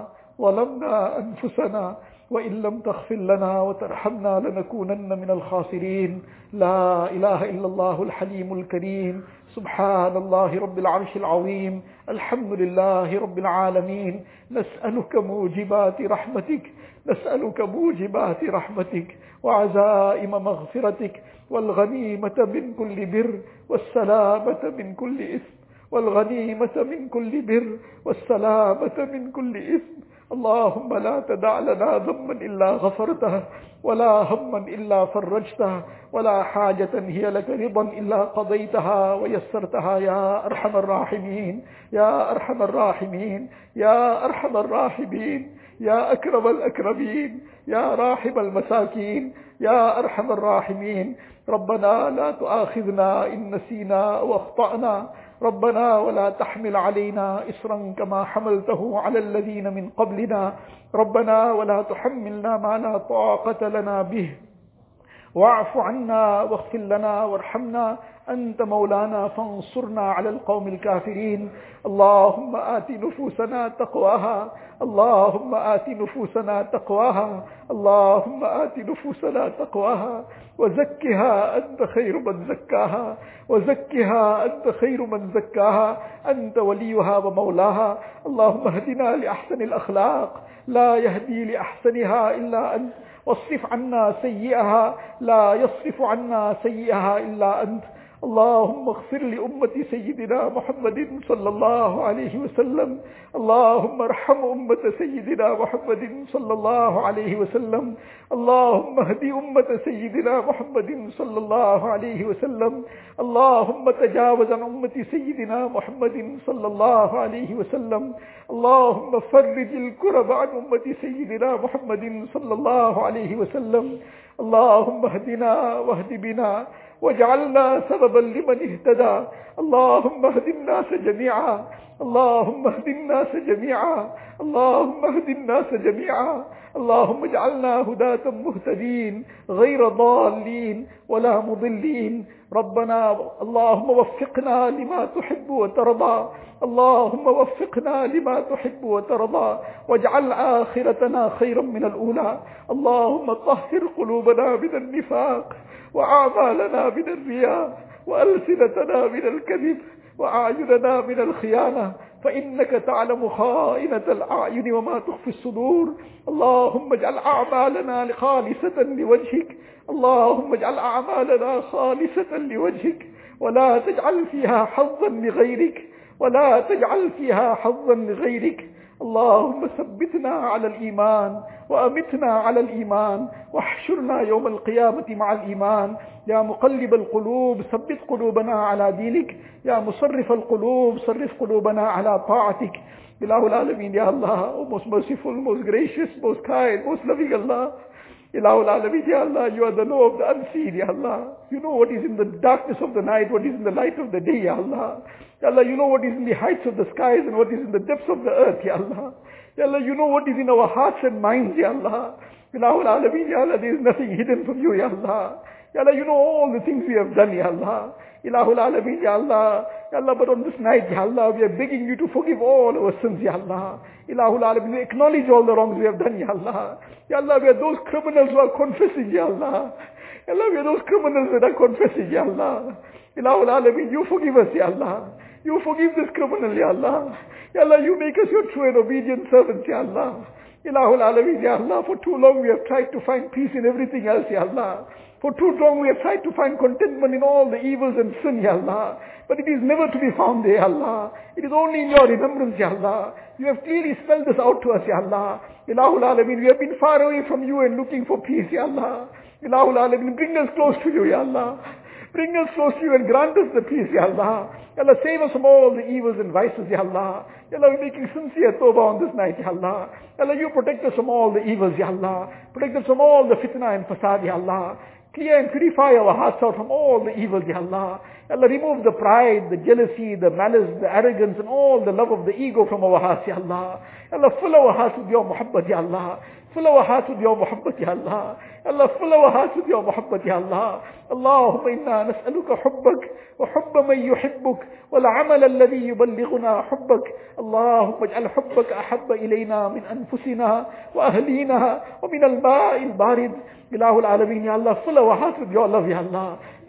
A: ظلمنا أنفسنا. وإن لم تغفر لنا وترحمنا لنكونن من الخاسرين. لا إله إلا الله الحليم الكريم. سبحان الله رب العرش العظيم. الحمد لله رب العالمين. نسألك موجبات رحمتك. نسألك موجبات رحمتك. وعزائم مغفرتك. والغنيمة من كل بر. والسلامة من كل إثم. والغنيمة من كل بر. والسلامة من كل إثم. اللهم لا تدع لنا ذنبا إلا غفرته ولا هما إلا فرجته ولا حاجة هي لك رضا إلا قضيتها ويسرتها يا أرحم الراحمين يا أرحم الراحمين يا أرحم الراحمين يا أكرم الأكرمين يا راحم المساكين يا أرحم الراحمين. ربنا لا تؤاخذنا إن نسينا وأخطأنا. ربنا ولا تحمل علينا إسرا كما حملته على الذين من قبلنا. ربنا ولا تحملنا ما لا طاقة لنا به. واعف عنا واغفر لنا وارحمنا. أنت مولانا فانصرنا على القوم الكافرين. اللهم آت نفوسنا تقواها. اللهم آت نفوسنا تقواها. اللهم آت نفوسنا تقواها. وزكها أنت خير من زكاها. وزكها أنت خير من زكاها. أنت وليها ومولاها. اللهم اهدنا لأحسن الأخلاق. لا يهدي لأحسنها إلا أنت. واصرف عنا سيئها. لا يصرف عنا سيئها إلا أنت. اللهم اغفر لأمة سيدنا محمد صلى الله عليه وسلم. اللهم ارحم أمة سيدنا محمد صلى الله عليه وسلم. اللهم اهد أمة سيدنا محمد صلى الله عليه وسلم. اللهم تجاوز عن أمة سيدنا محمد صلى الله عليه وسلم. اللهم فرج الكرب عن أمة سيدنا محمد صلى الله عليه وسلم. اللهم اهدنا واهد بنا واجعلنا سببا لمن اهتدى. اللهم اهد الناس جميعا. اللهم اهد الناس جميعا. اللهم اهد الناس جميعا. اللهم اجعلنا هداة مهتدين غير ضالين ولا مضلين. ربنا اللهم وفقنا لما تحب وترضى. اللهم وفقنا لما تحب وترضى. واجعل آخرتنا خيرا من الأولى. اللهم طهر قلوبنا من النفاق وأعمالنا من الرياء وألسنتنا من الكذب. وأعيننا من الخيانة فإنك تعلم خائنة الأعين وما تخفي الصدور. اللهم اجعل أعمالنا خالصة لوجهك. اللهم اجعل أعمالنا خالصة لوجهك. ولا تجعل فيها حظا لغيرك. ولا تجعل فيها حظا لغيرك. اللهم ثبتنا على الإيمان وأمتنا على الإيمان واحشرنا يوم القيامة مع الإيمان. يا مقلب القلوب ثبت قلوبنا على دينك. يا مصرف القلوب صرف قلوبنا على طاعتك. إله العالمين يا الله most merciful, most gracious, most kind, most loving Allah إله العالمين يا الله you are the law of the unseen يا الله. You know what is in the darkness of the night what is in the light of the day يا الله. Ya Allah, you know what is in the heights of the skies and what is in the depths of the earth, Ya Allah. Ya Allah, you know what is in our hearts and minds, Ya Allah. Ilahu al-Alamin, Ya Allah, there is nothing hidden from you, Ya Allah. Ya Allah, you know all the things we have done, Ya Allah. Ilahul Alameen, Ya Allah. Ya Allah, but on this night, Ya Allah, we are begging you to forgive all our sins, Ya Allah. Ilahul Alameen, we acknowledge all the wrongs we have done, Ya Allah. Ya Allah, we are those criminals who are confessing, Ya Allah. Ya Allah, we are those criminals that are confessing, Ya Allah. Ilahul Alameen, you forgive us, Ya Allah. You forgive this criminal, Ya Allah. Ya Allah, you make us your true and obedient servants, Ya Allah. Ilahul Alameen, Ya Allah, for too long we have tried to find peace in everything else, Ya Allah. For too long we have tried to find contentment in all the evils and sin, Ya Allah. But it is never to be found there, Ya Allah. It is only in your remembrance, Ya Allah. You have clearly spelled this out to us, Ya Allah. Ilahul Alameen, we have been far away from you and looking for peace, Ya Allah. Ilahul Alameen, bring us close to you, Ya Allah. Bring us close to you and grant us the peace, Ya Allah. Ya Allah, save us from all the evils and vices, Ya Allah. Ya Allah, we're making sincere tawbah on this night, Ya Allah. Ya Allah, you protect us from all the evils, Ya Allah. Protect us from all the fitna and fasad, Ya Allah. Clear and purify our hearts out from all the evils, Ya Allah. Ya Allah, remove the pride, the jealousy, the malice, the arrogance, and all the love of the ego from our hearts, Ya Allah. Ya Allah, fill our hearts with your muhabbat, Ya Allah. فلو حاسب يوم محبك يا الله. الله فلو يوم محبك يا الله. اللهم إنا نسألك حبك وحب من يحبك والعمل الذي يبلغنا حبك. اللهم اجعل حبك أحب إلينا من أنفسنا وأهلينا ومن الماء البارد. إله العالمين يا الله فلو حاسب يا الله يا الله.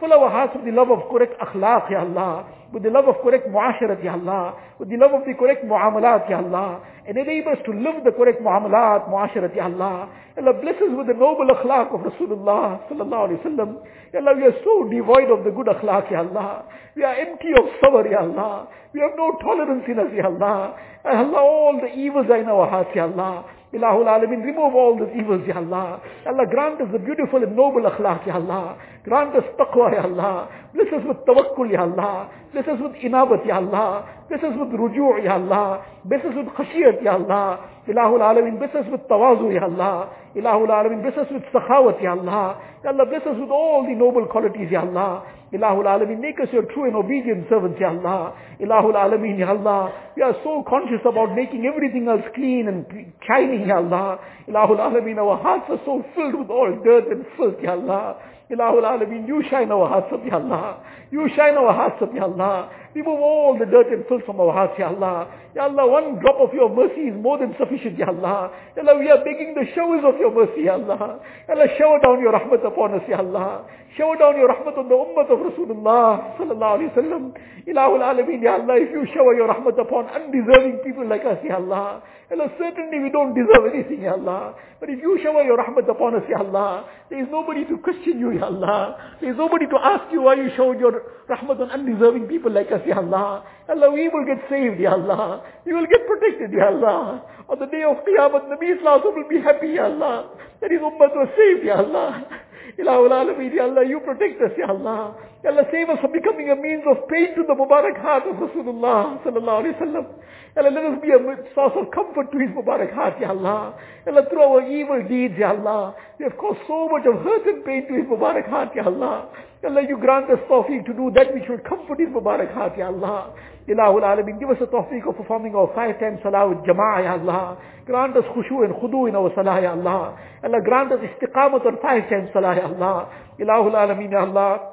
A: fill our hearts with the love of correct akhlaq ya Allah with the love of correct muasharat ya Allah with the love of the correct muamalat ya Allah and enable us to live the correct muamalat muasharat ya Allah Allah bless us with the noble akhlaq of Rasulullah sallallahu alaihi wasallam Ya Allah, we are so devoid of the good akhlaq, Ya Allah. We are empty of sabr, Ya Allah. We have no tolerance in us, Ya Allah. Ya Allah, all the evils are in our hearts, Ya Allah. Ilahul Alamin, remove all these evils, Ya Allah. Ya Allah, grant us the beautiful and noble akhlaq, Ya Allah. Grant us taqwa, Ya Allah. Bless us with tawakkul, Ya Allah. Bless us with inabat, Ya Allah. Bless us with ruju', Ya Allah. Bless us with khashiyat, Ya Allah. Ilahul Alamin, bless us with tawazu, Ya Allah. Ilahul Alameen, bless us with sakhawat, Ya Allah. Ya Allah, bless us with all the noble qualities, Ya Allah. Ilahul Alameen, make us your true and obedient servants, Ya Allah. Ilahul Alameen, Ya Allah. We are so conscious about making everything else clean and shining, Ya Allah. Ilahul Alameen, our hearts are so filled with all dirt and filth, Ya Allah. Ilahul Alameen, you shine our hearts up, Ya Allah. You shine our hearts up, Ya Allah. Remove all the dirt and filth from our hearts, Ya Allah. Ya Allah, one drop of your mercy is more than sufficient, Ya Allah. Ya Allah, we are begging the showers of your mercy, Ya Allah. Ya Allah, shower down your rahmat upon us, Ya Allah. Shower down your rahmat on the ummah of Rasulullah sallallahu alayhi wa sallam. Ilahul Alameen, Ya Allah, if you shower your rahmat upon undeserving people like us, Ya Allah. Ya Allah, certainly we don't deserve anything, Ya Allah. But if you shower your rahmat upon us, Ya Allah, there is nobody to question you, Ya Allah. There is nobody to ask you why you showed your rahmat on undeserving people like us, Ya Allah. Allah, we will get saved, Ya Allah. We will get protected, Ya Allah. On the day of Qiyamah, Nabi Islam will be happy, Ya Allah. That his ummah was saved, Ya Allah. Allah, you protect us, Ya Allah. Ya Allah, save us from becoming a means of pain to the Mubarak heart of Rasulullah sallallahu alayhi wa sallam. Ya Allah, let us be a source of comfort to his Mubarak heart, Ya Allah. Ya Allah, through our evil deeds, Ya Allah, we have caused so much of hurt and pain to his Mubarak heart, Ya Allah. Ya Allah, you grant us tawfiq to do that which will comfort his Mubarak heart, Ya Allah. Ilahul Alameen, give us the tawfiq of performing our five times salah with jama'ah, Ya Allah. Grant us khushu and khudu in our salah, Ya Allah. Allah, grant us istiqamat on five times salah, Ya Allah. Ilahul Alameen, Ya Allah.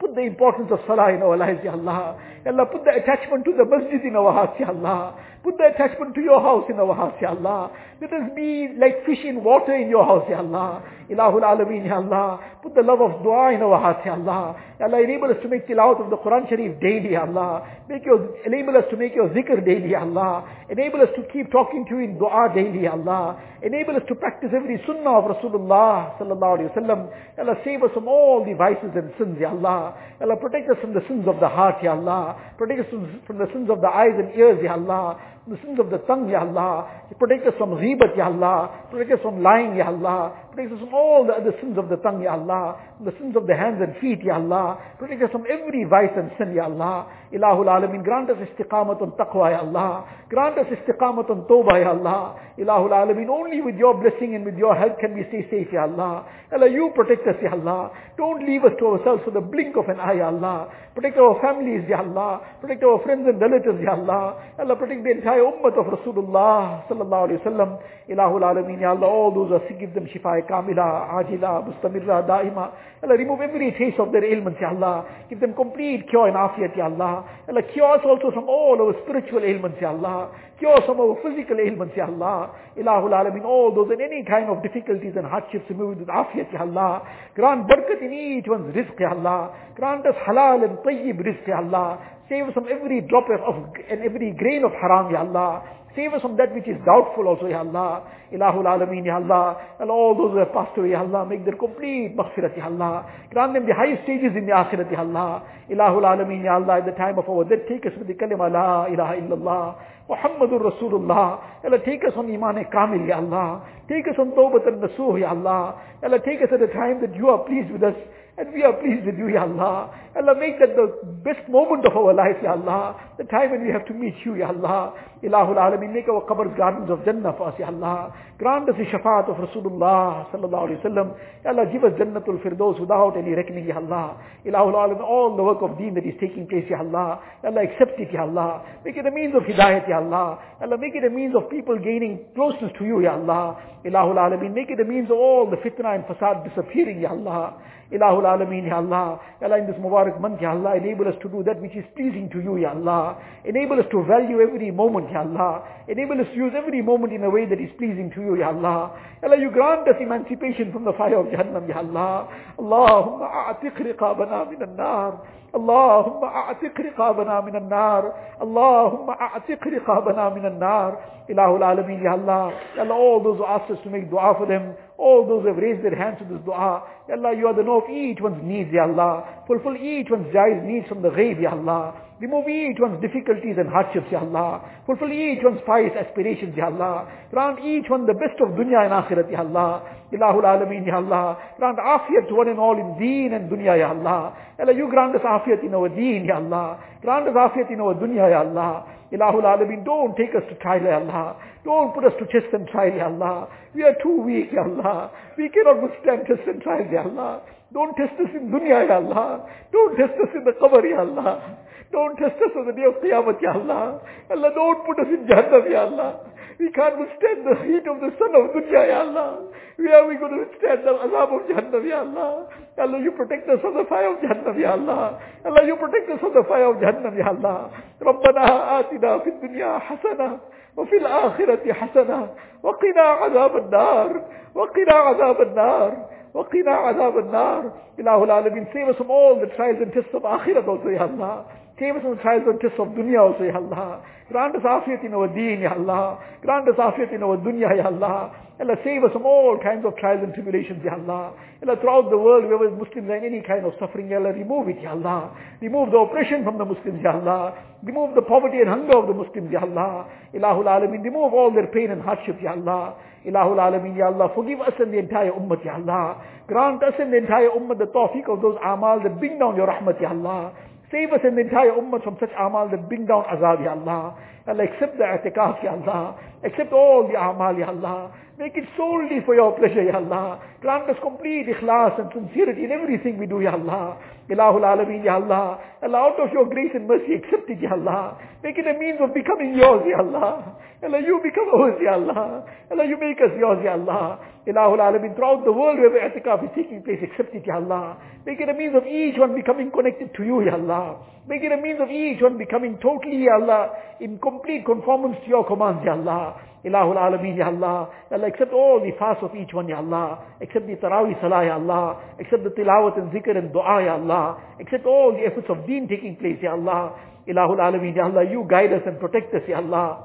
A: Put the importance of salah in our lives, Ya Allah. Allah, put the attachment to the masjid in our hearts, Ya Allah. Put the attachment to your house in our house, Ya Allah. Let us be like fish in water in your house, Ya Allah. Ilahul Alameen, Ya Allah. Put the love of dua in our hearts, Ya Allah. Ya Allah, enable us to make tilawat of the Quran Sharif daily, Ya Allah. Make your, enable us to make your zikr daily, Ya Allah. Enable us to keep talking to you in dua daily, Ya Allah. Enable us to practice every sunnah of Rasulullah sallallahu alayhi Wasallam. Ya Allah, save us from all the vices and sins, Ya Allah. Ya Allah, protect us from the sins of the heart, Ya Allah. Protect us from the sins of the eyes and ears, Ya Allah the sins of the tongue, Ya Allah. Protect us from ghibat, Ya Allah. Protect us from lying, Ya Allah. Protect us from all the other sins of the tongue, Ya Allah. The sins of the hands and feet, Ya Allah. Protect us from every vice and sin, Ya Allah. Ilahul Alameen, grant us istiqamat on taqwa, Ya Allah. Grant us istiqamat on tawbah, Ya Allah. Ilahul Alameen, only with your blessing and with your help can we stay safe, Ya Allah. Allah, you protect us, Ya Allah. Don't leave us to ourselves for the blink of an eye, Ya Allah. Protect our families, Ya Allah. Protect our friends and relatives, Ya Allah. Allah, protect the entire ummah of Rasulullah sallallahu alayhi wa sallam. Ilahul Alameen, Ya Allah, all those sick, give them shifa kamila, ajila, mustamirra, daima. Allah, remove every trace of their ailments, Ya Allah. Give them complete cure and afiyat, Ya Allah. Allah, cure us also from all our spiritual ailments, Ya Allah. Cure some of our physical ailments, Ya Allah. Ilahul Alameen, all those and any kind of difficulties and hardships, remove with afiyat, Ya Allah. Grant barakat in each one's rizq, Ya Allah. Grant us halal and tayyib rizq, Ya Allah. Save us from every drop of and every grain of haram, Ya Allah. Save us from that which is doubtful also, Ya Allah. Ilahul Alameen, Ya Allah. And all those who have passed away, Ya Allah, make their complete maghfirat, Ya Allah. Grant them the highest stages in the akhirat, Ya Allah. Ilahul Alameen, Ya Allah, at the time of our death, take us with the kalima, La ilaha illallah. Muhammadur Rasulullah. Allah, take us on Iman Kamil, Ya Allah. Take us on Tawbat and Nasuh, Ya Allah. Allah, take us at a time that you are pleased with us. And we are pleased with you, Ya Allah. Allah, make that the best moment of our life, Ya Allah. The time when we have to meet you, Ya Allah. Ilahul Alameen, make our qabrs gardens of Jannah for us, Ya Allah. Grant us the shafaat of Rasulullah sallallahu alayhi wa sallam. Ya Allah, give us Jannatul Firdaus without any reckoning, Ya Allah. Ilahul Alameen, all the work of deen that is taking place, Ya Allah. Ya Allah, accept it, Ya Allah. Make it a means of hidayat, Ya Allah. Ya Allah, make it a means of people gaining closeness to you, Ya Allah. Ilahul Alameen, make it a means of all the fitna and fasad disappearing, Ya Allah. Ilahul Alameen, Ya Allah. Ya Allah, in this Mubarak month, Ya Allah, enable us to do that which is pleasing to you, Ya Allah. Enable us to value every moment, Ya Allah. Enable us to use every moment in a way that is pleasing to you, Ya Allah. Ya Allah, you grant us emancipation from the fire of Jahannam, Ya Allah. Allahumma a'tiq riqabana min al-nar. اللهم اعتق رقابنا من النار اللهم اعتق رقابنا من النار إله العالمين Ya Allah Ya Allah all those who asked us to make dua for them all those who have raised their hands to this dua Ya Allah you are the know of each one's needs Ya Allah fulfill each one's jaiz needs from the grave Ya Allah
B: Remove each one's difficulties and hardships, Ya Allah. Fulfill each one's pious aspirations, Ya Allah. Grant each one the best of dunya and akhirat, Ya Allah. Ilahul Alameen, Ya Allah. Grant afiyat to one and all in deen and dunya, Ya Allah. Allah, you grant us afiyat in our deen, Ya Allah. Grant us afiyat in our dunya, Ya Allah. Ilahul Alameen, don't take us to trial, Ya Allah. Don't put us to test and trial, Ya Allah. We are too weak, Ya Allah. We cannot withstand test and trial, Ya Allah. Don't test us in dunya, Ya Allah. Don't test us in the qabr, Ya Allah. Don't test us on the day of Qiyamah, Ya Allah. Allah, don't put us in Jahannam, Ya Allah. We can't withstand the heat of the sun of dunya, Ya Allah. Where are we going to withstand the azab of Jahannam, Ya Allah? Allah, you protect us from the fire of Jahannam, Ya Allah. Allah, you protect us from the fire of Jahannam, Ya Allah. ربنا آتنا في الدنيا حسنة وفي الآخرة حسنة وقنا عذاب النار وقنا عذاب النار وقنا عذاب النار إله العالمين save us from all the trials and tests of akhirat also Ya Allah save us from the trials and tests of dunya also Ya Allah grant us afiyat in our deen Ya Allah grant us afiyat in our dunya Ya Allah Allah save us from all kinds of trials and tribulations Ya Allah Allah throughout the world wherever Muslims are in any kind of suffering Ya Allah remove it Ya Allah remove the oppression from the Muslims Ya Allah remove the poverty and hunger of the Muslims Ya Allah Ilahul Alameen remove all their pain and hardship Ya Allah Ilahul Alameen, Ya Allah, forgive us and the entire ummah, Ya Allah. Grant us and the entire ummah the tawfiq of those amal that bring down your rahmat, Ya Allah. Save us and the entire ummah from such amal that bring down azab, Ya Allah. Allah, accept the i'tikaf, Ya Allah. Accept all the amal, Ya Allah. Make it solely for your pleasure, Ya Allah. Grant us complete ikhlas and sincerity in everything we do, Ya Allah. Ilahul Alameen, Ya Allah. Allah, out of your grace and mercy, accept it, Ya Allah. Make it a means of becoming yours, Ya Allah. Allah, you become ours, Ya Allah. Allah, you make us yours, Ya Allah. Ilahul Alameen, throughout the world where the i'tikaf is taking place, accept it, Ya Allah. Make it a means of each one becoming connected to you, Ya Allah. Make it a means of each one becoming totally, Ya Allah, in complete conformance to your commands, Ya Allah. Ilahul Alameen, Ya Allah. Allah, accept all the fast of each one, Ya Allah. Accept the Taraweeh Salah, Ya Allah. Accept the Tilawat and Zikr and Dua, Ya Allah. Accept all the efforts of deen taking place, Ya Allah. Ilahul Alameen, Ya Allah. You guide us and protect us, Ya Allah.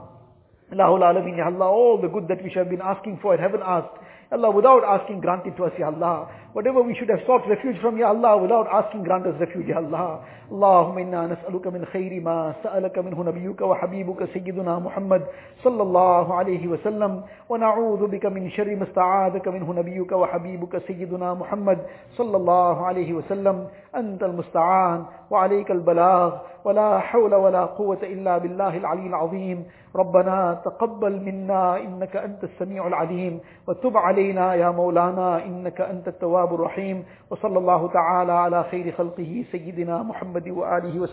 B: Ilahul Alameen, Ya Allah. All the good that we should have been asking for and haven't asked. Allah, without asking, grant it to us, Ya Allah. Whatever we should have sought refuge from, Ya Allah, without asking, grant us refuge, Ya Allah. اللهم إنا نسألك من خير ما سألك منه نبيك وحبيبك سيدنا محمد صلى الله عليه وسلم ونعوذ بك من شر ما استعاذك منه نبيك وحبيبك سيدنا محمد صلى الله عليه وسلم أنت المستعان وعليك البلاغ ولا حول ولا قوة إلا بالله العلي العظيم ربنا تقبل منا إنك أنت السميع العليم وتب علينا يا مولانا إنك أنت التواب التواب الرحیم وصلی اللہ تعالی علی خیر خلقہ سیدنا محمد و آلہ و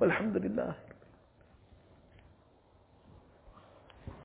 B: والحمد للہ